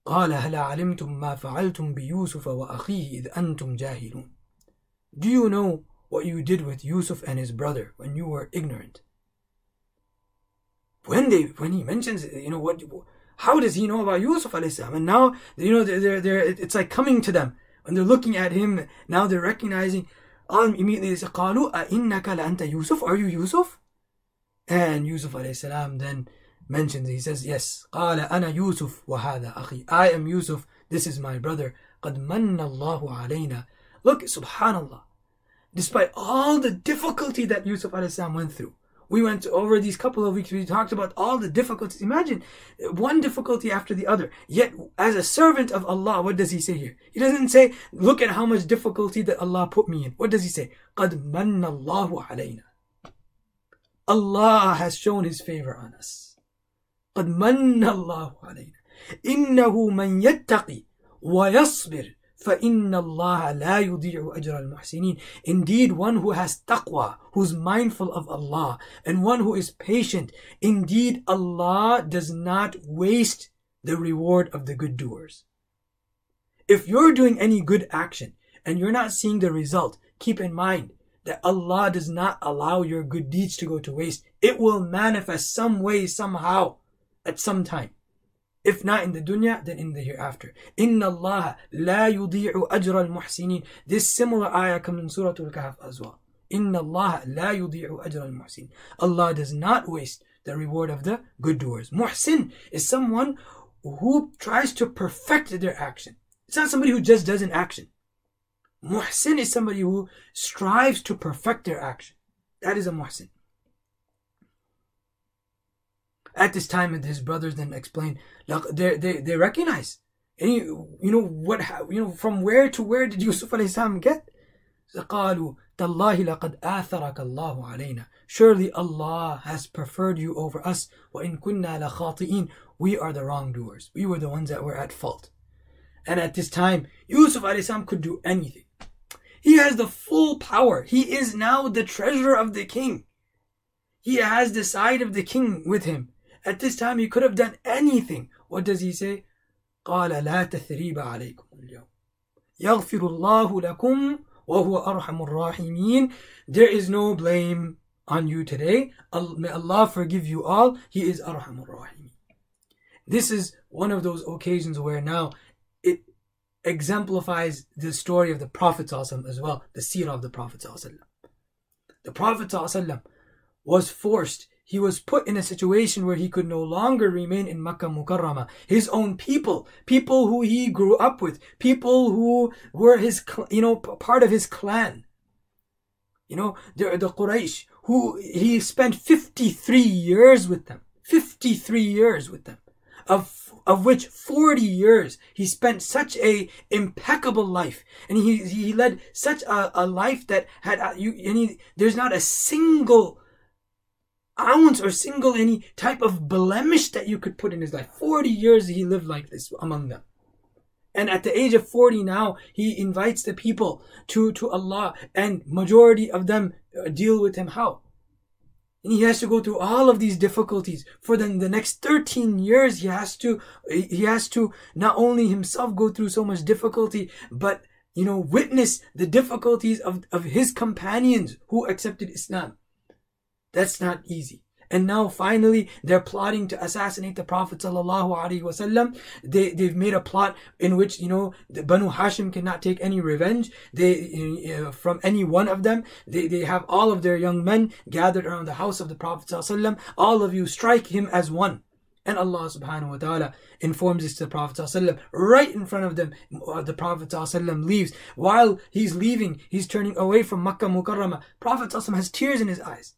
قال هل علمتم ما فعلتم بيوسف وأخيه إذ أنتم جاهلون Do you know what you did with Yusuf and his brother when you were ignorant? When they when he mentions you know what how does he know about Yusuf alayhi and now you know they're, they're, they're it's like coming to them when they're looking at him now they're recognizing all immediately they say قالوا أئنك لأنت يوسف are you Yusuf and Yusuf alayhi then mentions, he says, Yes, قال أنا يوسف وهذا أخي. I am Yusuf, this is my brother. قد من الله علينا. Look, subhanallah. Despite all the difficulty that Yusuf went through, we went over these couple of weeks, we talked about all the difficulties. Imagine one difficulty after the other. Yet, as a servant of Allah, what does he say here? He doesn't say, look at how much difficulty that Allah put me in. What does he say? قَدْ مَنَّ اللَّهُ عَلَيْنَا Allah has shown his favor on us. قد من الله علينا إنه من يتقي ويصبر فإن الله لا يضيع أجر المحسنين Indeed, one who has taqwa, who's mindful of Allah, and one who is patient, indeed Allah does not waste the reward of the good doers. If you're doing any good action and you're not seeing the result, keep in mind that Allah does not allow your good deeds to go to waste. It will manifest some way, somehow at some time. If not in the dunya, then in the hereafter. Inna Allah la yudi'u ajra al-muhsinin. This similar ayah comes in Surah Al-Kahf as well. Inna Allah la yudi'u ajra al-muhsin. Allah does not waste the reward of the good doers. Muhsin is someone who tries to perfect their action. It's not somebody who just does an action. Muhsin is somebody who strives to perfect their action. That is a muhsin. At this time, his brothers then explained, look, they they they recognize. And you, you know what? You know from where to where did Yusuf alayhi salam get? قالوا تالله لقد آثرك الله علينا Surely Allah has preferred you over us وإن كنا لخاطئين We are the wrongdoers. We were the ones that were at fault. And at this time, Yusuf salam could do anything. He has the full power. He is now the treasurer of the king. He has the side of the king with him. At this time, he could have done anything. What does he say? قال لا تثريب عليكم اليوم يغفر الله لكم وهو أرحم الراحمين There is no blame on you today. May Allah forgive you all. He is أرحم الراحمين This is one of those occasions where now it exemplifies the story of the Prophet as well, the seerah of the Prophet The Prophet was forced he was put in a situation where he could no longer remain in Makkah Mukarramah. His own people, people who he grew up with, people who were his, you know, part of his clan. You know, the, the Quraysh, who he spent 53 years with them. 53 years with them. Of, of which 40 years he spent such a impeccable life. And he, he led such a, a life that had, uh, you, and he, there's not a single ounce or single any type of blemish that you could put in his life. 40 years he lived like this among them. And at the age of 40 now, he invites the people to, to Allah and majority of them uh, deal with him how? And he has to go through all of these difficulties. For then the next 13 years, he has to, he has to not only himself go through so much difficulty, but, you know, witness the difficulties of, of his companions who accepted Islam. That's not easy. And now finally they're plotting to assassinate the Prophet sallallahu They they've made a plot in which you know the Banu Hashim cannot take any revenge. They uh, from any one of them. They they have all of their young men gathered around the house of the Prophet sallallahu All of you strike him as one. And Allah subhanahu wa ta'ala informs this to the Prophet ﷺ right in front of them. Uh, the Prophet ﷺ leaves. While he's leaving, he's turning away from Makkah Mukarramah. Prophet ﷺ has tears in his eyes.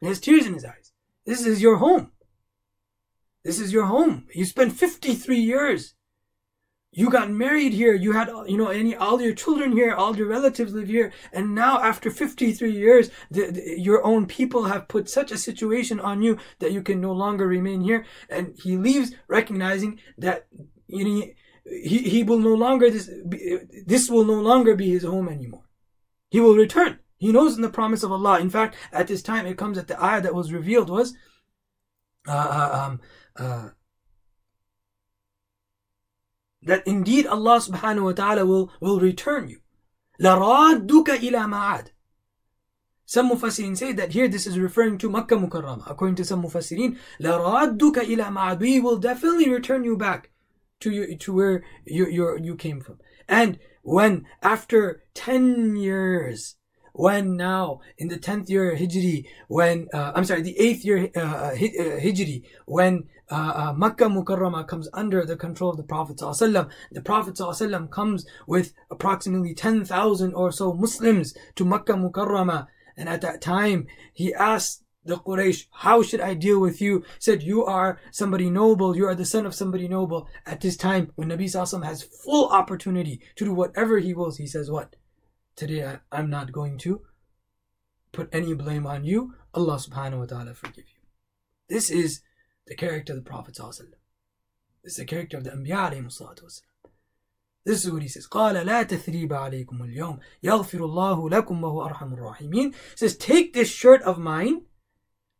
He has tears in his eyes. This is your home. This is your home. You spent 53 years. You got married here. You had, you know, any, all your children here, all your relatives live here. And now after 53 years, the, the, your own people have put such a situation on you that you can no longer remain here. And he leaves recognizing that, you know, he, he will no longer, this, this will no longer be his home anymore. He will return. He knows in the promise of Allah. In fact, at this time, it comes that the ayah that was revealed was, uh, uh, um, uh, that indeed Allah subhanahu wa ta'ala will, will return you. لَرَادُّكَ إِلَى مَعَادٍ Some Mufassirin say that here this is referring to Makkah Mukarramah. According to some Mufassirin, لَرَادُّكَ إِلَى مَعَادٍ We will definitely return you back to, you, to where you, you, you came from. And when after 10 years when now in the 10th year Hijri, when, uh, I'm sorry, the 8th year uh, uh, uh Hijri, when uh, uh, Makkah Mukarramah comes under the control of the Prophet ﷺ, the Prophet ﷺ comes with approximately 10,000 or so Muslims to Makkah Mukarramah. And at that time, he asked the Quraysh, how should I deal with you? Said, you are somebody noble, you are the son of somebody noble. At this time, when Nabi Sallallahu has full opportunity to do whatever he wills, he says what? Today I, I'm not going to put any blame on you. Allah subhanahu wa ta'ala forgive you. This is the character of the Prophet This is the character of the Anbiya This is what he says. قال لا تثريب عليكم اليوم يغفر الله لكم وهو أرحم الراحمين. says, take this shirt of mine,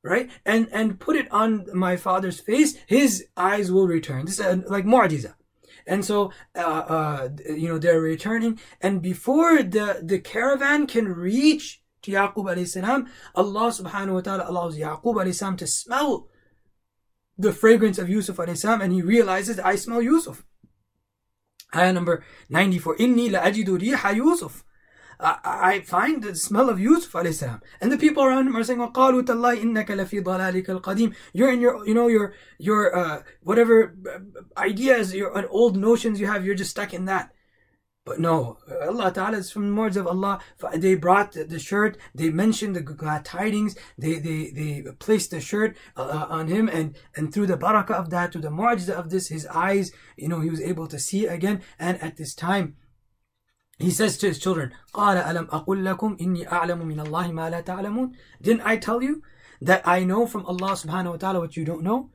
right, and and put it on my father's face. His eyes will return. This is like mu'jiza. And so, uh, uh, you know, they're returning. And before the, the caravan can reach to Yaqub alayhi salam, Allah subhanahu wa ta'ala allows Yaqub alayhi salam to smell the fragrance of Yusuf alayhi salam and he realizes, I smell Yusuf. Ayah number 94. Inni la ajidu riha Yusuf. I find the smell of Yusuf alayhi And the people around him are saying, وَقَالُوا تَاللَّهِ إِنَّكَ لَفِي ضَلَالِكَ الْقَدِيمِ You're in your, you know, your, your, uh, whatever ideas, your uh, old notions you have, you're just stuck in that. But no, Allah Ta'ala is from the words of Allah. They brought the shirt, they mentioned the glad tidings, they, they, they placed the shirt uh, uh, on him, and, and through the barakah of that, through the mu'jiza of this, his eyes, you know, he was able to see again. And at this time, he says to his children, قَالَ أَلَمْ أَقُلْ لَكُمْ إِنِّي أَعْلَمُ مِنَ اللَّهِ مَا لَا تَعْلَمُونَ Didn't I tell you that I know from Allah subhanahu wa ta'ala what you don't know?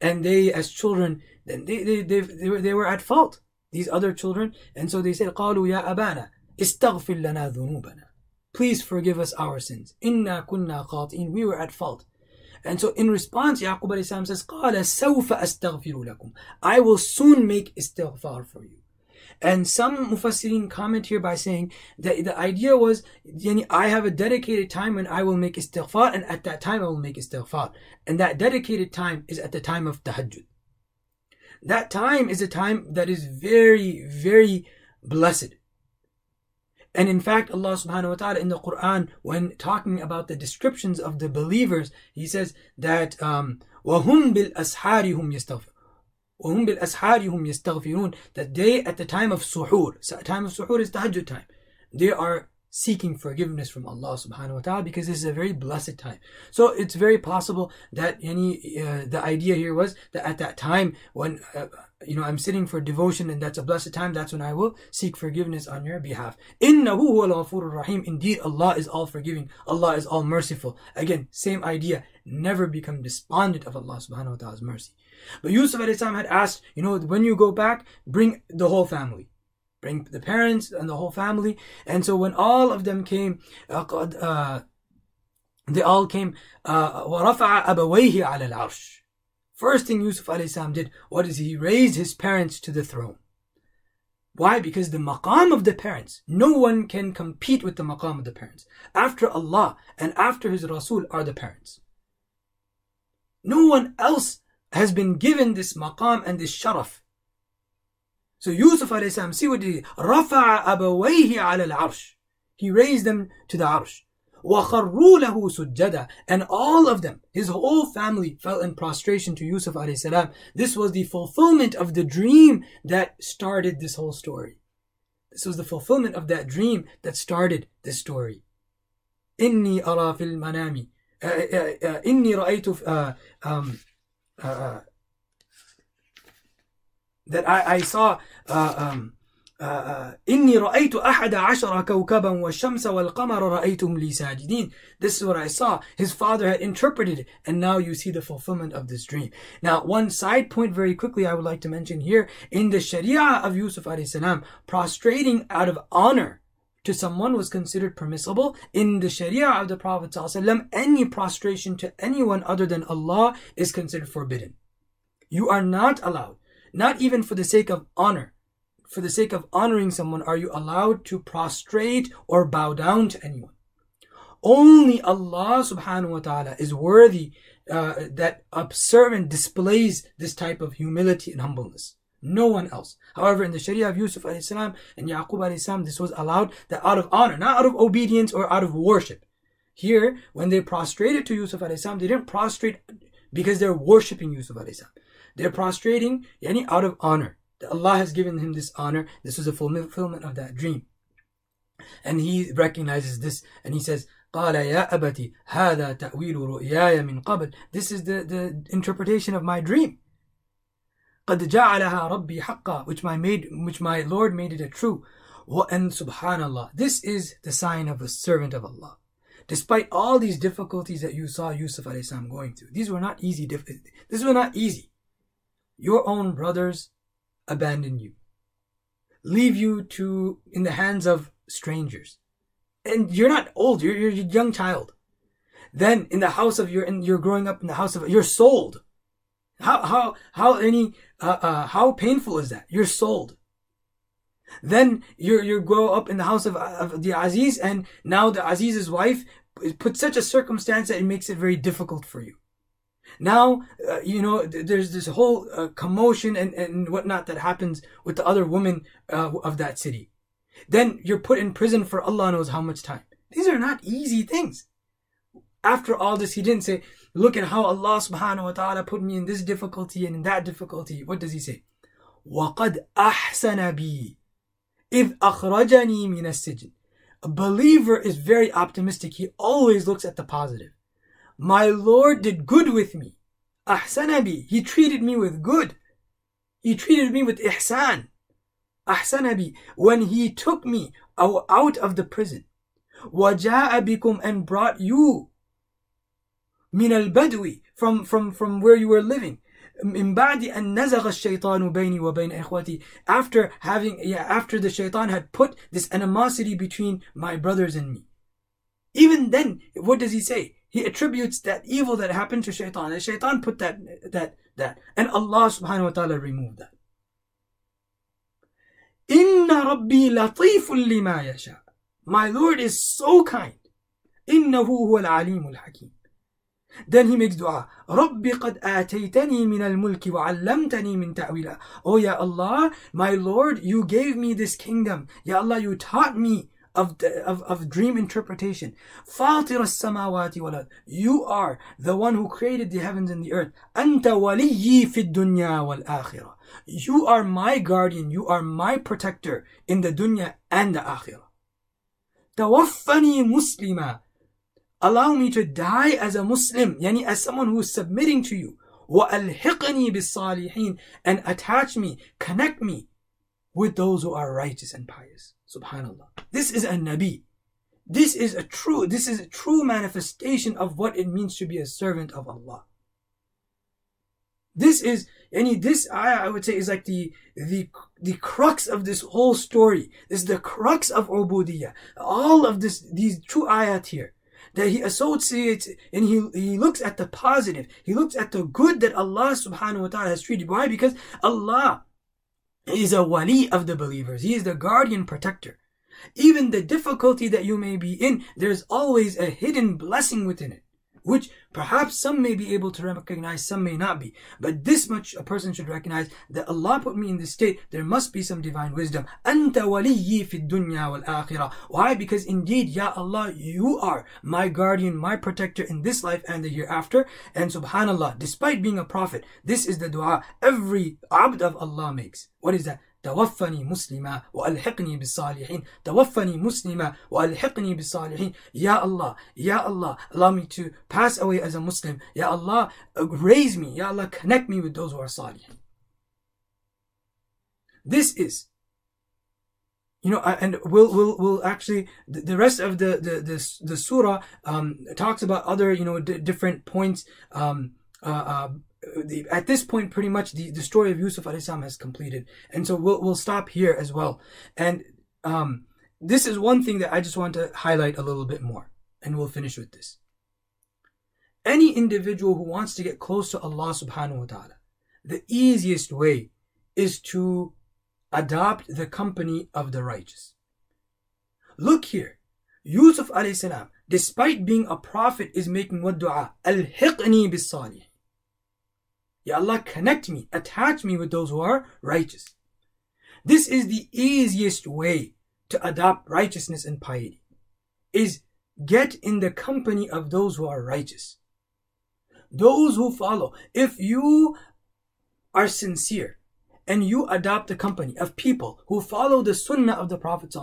And they, as children, then they, they, they, they, were, they were at fault, these other children. And so they said, قَالُوا يَا أَبَانَا استغفر لنا ذنوبنا Please forgive us our sins. إِنَّا كُنَّا خَاطِئِينَ We were at fault. And so in response, Yaqub alayhi salam says, قَالَ سَوْفَ أَسْتَغْفِرُ لَكُمْ I will soon make istighfar for you. And some mufassirin comment here by saying that the idea was, yani, I have a dedicated time when I will make istighfar, and at that time I will make istighfar. And that dedicated time is at the time of tahajjud. That time is a time that is very, very blessed. And in fact, Allah subhanahu wa ta'ala in the Quran, when talking about the descriptions of the believers, He says that, um, وَهُمْ بِالْأَسْحَارِ هُمْ يَسْتَغْفِرُونَ وهم بالأسحار هم يستغفرون that they at the time of suhoor time of suhoor is tahajjud time they are seeking forgiveness from Allah subhanahu wa ta'ala because this is a very blessed time. So it's very possible that any uh, the idea here was that at that time when uh, you know I'm sitting for devotion and that's a blessed time that's when I will seek forgiveness on your behalf. Innahu huwal rahim indeed Allah is all forgiving. Allah is all merciful. Again, same idea. Never become despondent of Allah subhanahu wa ta'ala's mercy. But Yusuf had asked, you know, when you go back, bring the whole family. Bring the parents and the whole family. And so when all of them came, uh, uh they all came, uh, وَرَفَعَ أَبَوَيْهِ عَلَى الْعَرْشِ First thing Yusuf salam did, what is he? raised his parents to the throne. Why? Because the maqam of the parents, no one can compete with the maqam of the parents. After Allah and after His Rasul are the parents. No one else has been given this maqam and this sharaf. So Yusuf alayhi salam, see what he did. رَفَعَ أَبَوَيْهِ عَلَى الْعَرْشِ He raised them to the arsh. وَخَرُّوا لَهُ سُجَّدًا And all of them, his whole family fell in prostration to Yusuf alayhi salam. This was the fulfillment of the dream that started this whole story. This was the fulfillment of that dream that started this story. إِنِّي أَرَى فِي الْمَنَامِ إِنِّي رَأَيْتُ um, uh, that I, I saw uh, um, إني رأيت أحد عشر كوكبا والشمس والقمر رأيتهم لي ساجدين This is what I saw. His father had interpreted it and now you see the fulfillment of this dream. Now one side point very quickly I would like to mention here. In the Sharia of Yusuf salam, prostrating out of honor to someone was considered permissible. In the Sharia of the Prophet ﷺ, any prostration to anyone other than Allah is considered forbidden. You are not allowed, not even for the sake of honor, for the sake of honoring someone, are you allowed to prostrate or bow down to anyone. Only Allah subhanahu wa ta'ala is worthy uh, that a servant displays this type of humility and humbleness. No one else. However, in the Sharia of Yusuf salam and Yaqub salam, this was allowed that out of honor, not out of obedience or out of worship. Here, when they prostrated to Yusuf salam, they didn't prostrate because they're worshipping Yusuf salam. They're prostrating yani, out of honor. That Allah has given him this honor. This was a fulfillment of that dream. And he recognizes this and he says, قال يا أبتي هذا تأويل رؤياي من قبل This is the, the interpretation of my dream. قد جعلها ربي حقا which my made which my Lord made it a true and subhanallah this is the sign of a servant of Allah despite all these difficulties that you saw Yusuf salam going through these were not easy this were not easy your own brothers abandon you leave you to in the hands of strangers and you're not old you're, you're a young child then in the house of your and you're growing up in the house of you're sold how how how any uh, uh, how painful is that? You're sold. Then you you grow up in the house of, of the Aziz, and now the Aziz's wife puts such a circumstance that it makes it very difficult for you. Now, uh, you know, there's this whole uh, commotion and, and whatnot that happens with the other women uh, of that city. Then you're put in prison for Allah knows how much time. These are not easy things. After all this, he didn't say, look at how Allah subhanahu wa ta'ala put me in this difficulty and in that difficulty. What does he say? وَقَدْ أَحْسَنَ بِي إِذْ أَخْرَجَنِي مِنَ السِّجْنِ A believer is very optimistic. He always looks at the positive. My Lord did good with me. أحسن بي. He treated me with good. He treated me with ihsan. أحسن بي when he took me out of the prison وجاء بكم and brought you من البدو from from from where you were living من بعد أن نزغ الشيطان بيني وبين إخوتي after having yeah after the shaitan had put this animosity between my brothers and me even then what does he say he attributes that evil that happened to shaitan the shaitan put that that that and Allah subhanahu wa ta'ala removed that Inna Rabbi latifun lima yasha. My Lord is so kind. Innahu huwa al-alim al-hakim. Then he makes dua. رَبِّ قَدْ آتَيْتَنِي مِنَ الْمُلْكِ وَعَلَّمْتَنِي مِنْ تَأْوِيلًا Oh Ya Allah, my Lord, you gave me this kingdom. Ya Allah, you taught me of, of, of dream interpretation. فَاطِرَ السَّمَاوَاتِ وَالْأَرْضِ You are the one who created the heavens and the earth. أَنْتَ وَلِيِّي فِي الدُّنْيَا وَالْآخِرَةِ You are my guardian, you are my protector in the dunya and the akhirah. توفني مسلما Allow me to die as a Muslim, yani as someone who is submitting to you. وَأَلْحِقْنِي بِالصَّالِحِينَ And attach me, connect me with those who are righteous and pious. Subhanallah. This is a Nabi. This is a true, this is a true manifestation of what it means to be a servant of Allah. This is, any this ayah I would say is like the, the, the crux of this whole story. This is the crux of ubudiyah. All of this, these two ayat here that he associates and he, he looks at the positive. He looks at the good that Allah subhanahu wa ta'ala has treated. Why? Because Allah is a wali of the believers. He is the guardian protector. Even the difficulty that you may be in, there's always a hidden blessing within it which perhaps some may be able to recognize, some may not be. But this much a person should recognize that Allah put me in this state, there must be some divine wisdom. أنت ولي في الدنيا والآخرة. Why? Because indeed, Ya Allah, you are my guardian, my protector in this life and the hereafter. And subhanallah, despite being a prophet, this is the dua every abd of Allah makes. What is that? توفني مسلما وألحقني بالصالحين توفني مسلما وألحقني بالصالحين Ya Allah Ya Allah allow me to pass away as a Muslim Ya Allah raise me Ya Allah connect me with those who are salihin This is you know, and we'll we'll we'll actually the rest of the the the, the surah um, talks about other you know d- different points um, uh, uh, the, at this point, pretty much the, the story of Yusuf salam has completed. And so we'll, we'll stop here as well. And um, this is one thing that I just want to highlight a little bit more. And we'll finish with this. Any individual who wants to get close to Allah subhanahu wa ta'ala, the easiest way is to adopt the company of the righteous. Look here. Yusuf alayhi salam, despite being a prophet, is making what dua? Al-hiqni bis-salih. Ya Allah, connect me, attach me with those who are righteous. This is the easiest way to adopt righteousness and piety, is get in the company of those who are righteous. Those who follow. If you are sincere and you adopt the company of people who follow the sunnah of the Prophet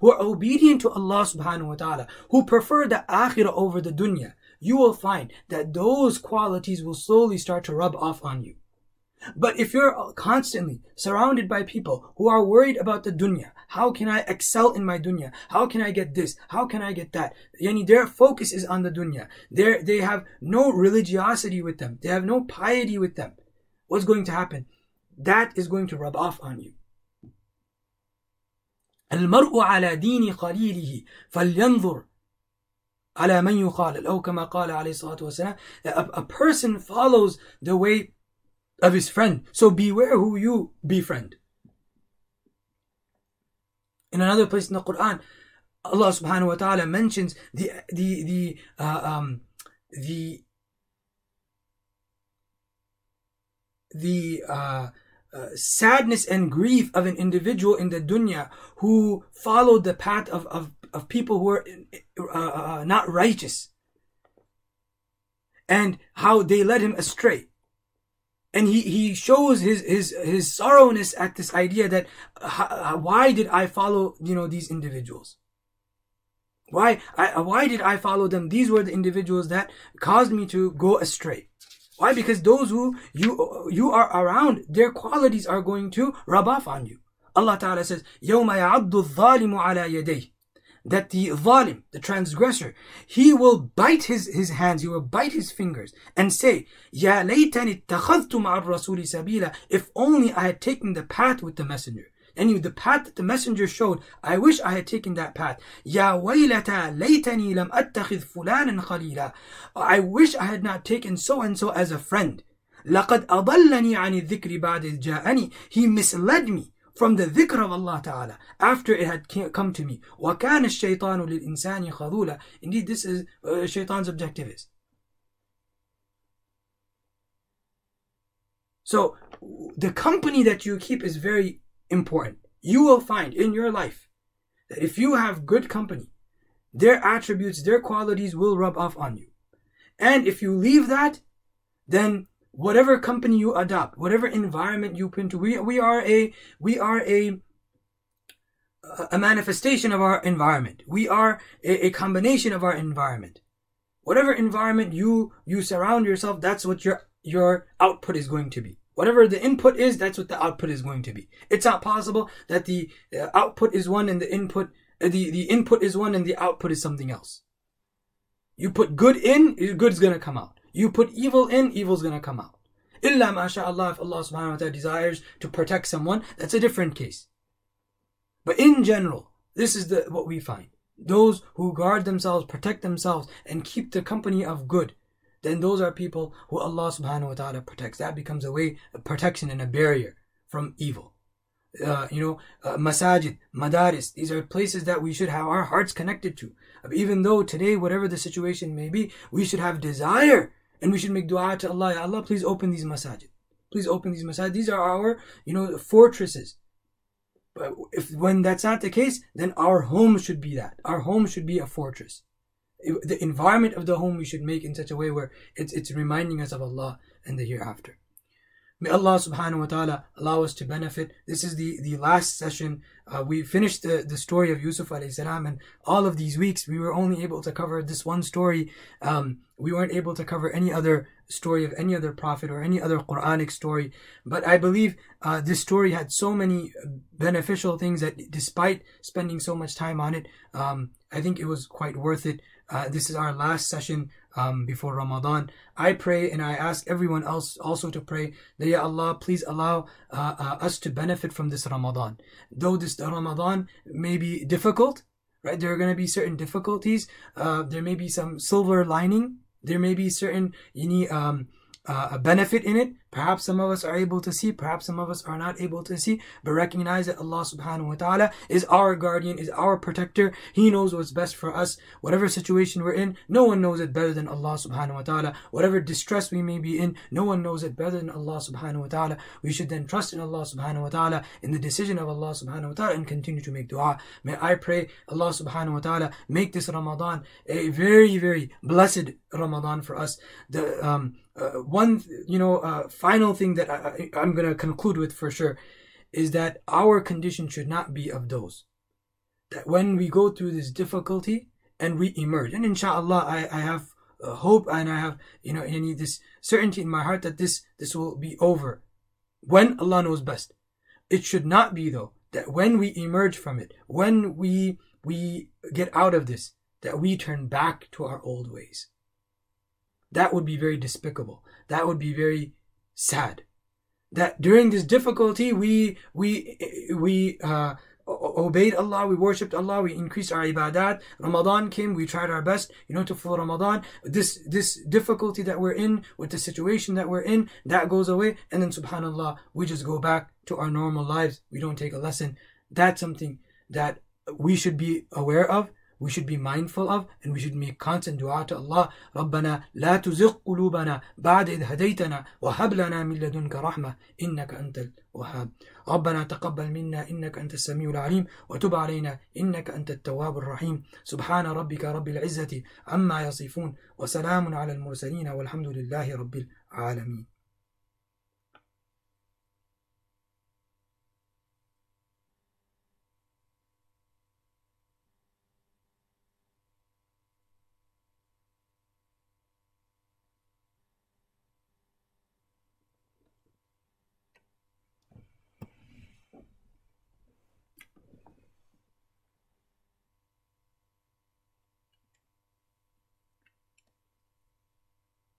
who are obedient to Allah subhanahu wa ta'ala, who prefer the akhirah over the dunya, you will find that those qualities will slowly start to rub off on you. But if you're constantly surrounded by people who are worried about the dunya, how can I excel in my dunya? How can I get this? How can I get that? Yani their focus is on the dunya. they they have no religiosity with them. They have no piety with them. What's going to happen? That is going to rub off on you. المرء على دين قليله فلينظر على من يخالل أو كما قال عليه الصلاة والسلام a, a person follows the way of his friend so beware who you befriend in another place in the Quran Allah subhanahu wa ta'ala mentions the the the uh, um the the uh, uh, sadness and grief of an individual in the dunya who followed the path of, of of people who are uh, uh, not righteous and how they led him astray and he, he shows his, his, his sorrowness at this idea that uh, why did I follow, you know, these individuals? Why, I, why did I follow them? These were the individuals that caused me to go astray. Why? Because those who you, you are around, their qualities are going to rub off on you. Allah Ta'ala says, يَوْمَ يَعَضُّ الظَّالِمُ عَلَى يَدَيْهِ that the zalim, the transgressor, he will bite his, his hands, he will bite his fingers and say, Ya laytani takhadtu ma'ar rasuli sabila, if only I had taken the path with the messenger. Anyway, the path that the messenger showed, I wish I had taken that path. Ya waylata laytani lam attakhidh fulanan khalila. I wish I had not taken so and so as a friend. لقد أضلني عن الذكر بعد جاءني. He misled me from the dhikr of Allah Ta'ala after it had come to me. وَكَانَ الشَّيْطَانُ لِلْإِنسَانِ خَذُولًا Indeed, this is uh, shaitan's objective is. So, the company that you keep is very important. You will find in your life that if you have good company, their attributes, their qualities will rub off on you. And if you leave that, then whatever company you adopt, whatever environment you put into, we, we are a, we are a, a manifestation of our environment. We are a, a combination of our environment. Whatever environment you, you surround yourself, that's what your, your output is going to be. Whatever the input is, that's what the output is going to be. It's not possible that the uh, output is one and the input, uh, the, the input is one and the output is something else. You put good in, good's gonna come out. You put evil in, evil's gonna come out. Illa masha'Allah, if Allah subhanahu wa ta'ala desires to protect someone, that's a different case. But in general, this is the, what we find. Those who guard themselves, protect themselves, and keep the company of good, then those are people who Allah subhanahu wa ta'ala protects. That becomes a way, of protection and a barrier from evil. Uh, you know, uh, masajid, madaris, these are places that we should have our hearts connected to. Even though today, whatever the situation may be, we should have desire and we should make dua to Allah. Ya Allah, please open these masajid. Please open these masajid. These are our, you know, fortresses. But if when that's not the case, then our home should be that. Our home should be a fortress. The environment of the home we should make in such a way where it's, it's reminding us of Allah and the hereafter. May Allah subhanahu wa ta'ala allow us to benefit. This is the, the last session. Uh, we finished the, the story of Yusuf alayhi salam and all of these weeks we were only able to cover this one story. Um, we weren't able to cover any other story of any other prophet or any other Quranic story. But I believe uh, this story had so many beneficial things that despite spending so much time on it, um, I think it was quite worth it. Uh, this is our last session um, before Ramadan. I pray and I ask everyone else also to pray that Ya Allah, please allow uh, uh, us to benefit from this Ramadan. Though this Ramadan may be difficult, right? There are going to be certain difficulties. Uh, there may be some silver lining. There may be certain need um, uh, a benefit in it. Perhaps some of us are able to see, perhaps some of us are not able to see, but recognize that Allah subhanahu wa ta'ala is our guardian, is our protector. He knows what's best for us. Whatever situation we're in, no one knows it better than Allah subhanahu wa ta'ala. Whatever distress we may be in, no one knows it better than Allah subhanahu wa ta'ala. We should then trust in Allah subhanahu wa ta'ala, in the decision of Allah subhanahu wa ta'ala, and continue to make dua. May I pray Allah subhanahu wa ta'ala make this Ramadan a very, very blessed Ramadan for us. The um uh, one you know uh, final thing that I, I'm going to conclude with for sure is that our condition should not be of those. That when we go through this difficulty and we emerge and inshallah I, I have uh, hope and I have you know any this certainty in my heart that this this will be over when Allah knows best. It should not be though that when we emerge from it when we we get out of this that we turn back to our old ways that would be very despicable. That would be very sad. That during this difficulty, we we we uh, obeyed Allah, we worshipped Allah, we increased our ibadat. Ramadan came, we tried our best, you know, to fulfill Ramadan. This this difficulty that we're in, with the situation that we're in, that goes away, and then Subhanallah, we just go back to our normal lives. We don't take a lesson. That's something that we should be aware of we should be mindful of and we should make constant dua to Allah ربنا لا تزغ قلوبنا بعد إذ هديتنا وهب لنا من لدنك رحمة إنك أنت الوهاب ربنا تقبل منا إنك أنت السميع العليم وتب علينا إنك أنت التواب الرحيم سبحان ربك رب العزة عما يصفون وسلام على المرسلين والحمد لله رب العالمين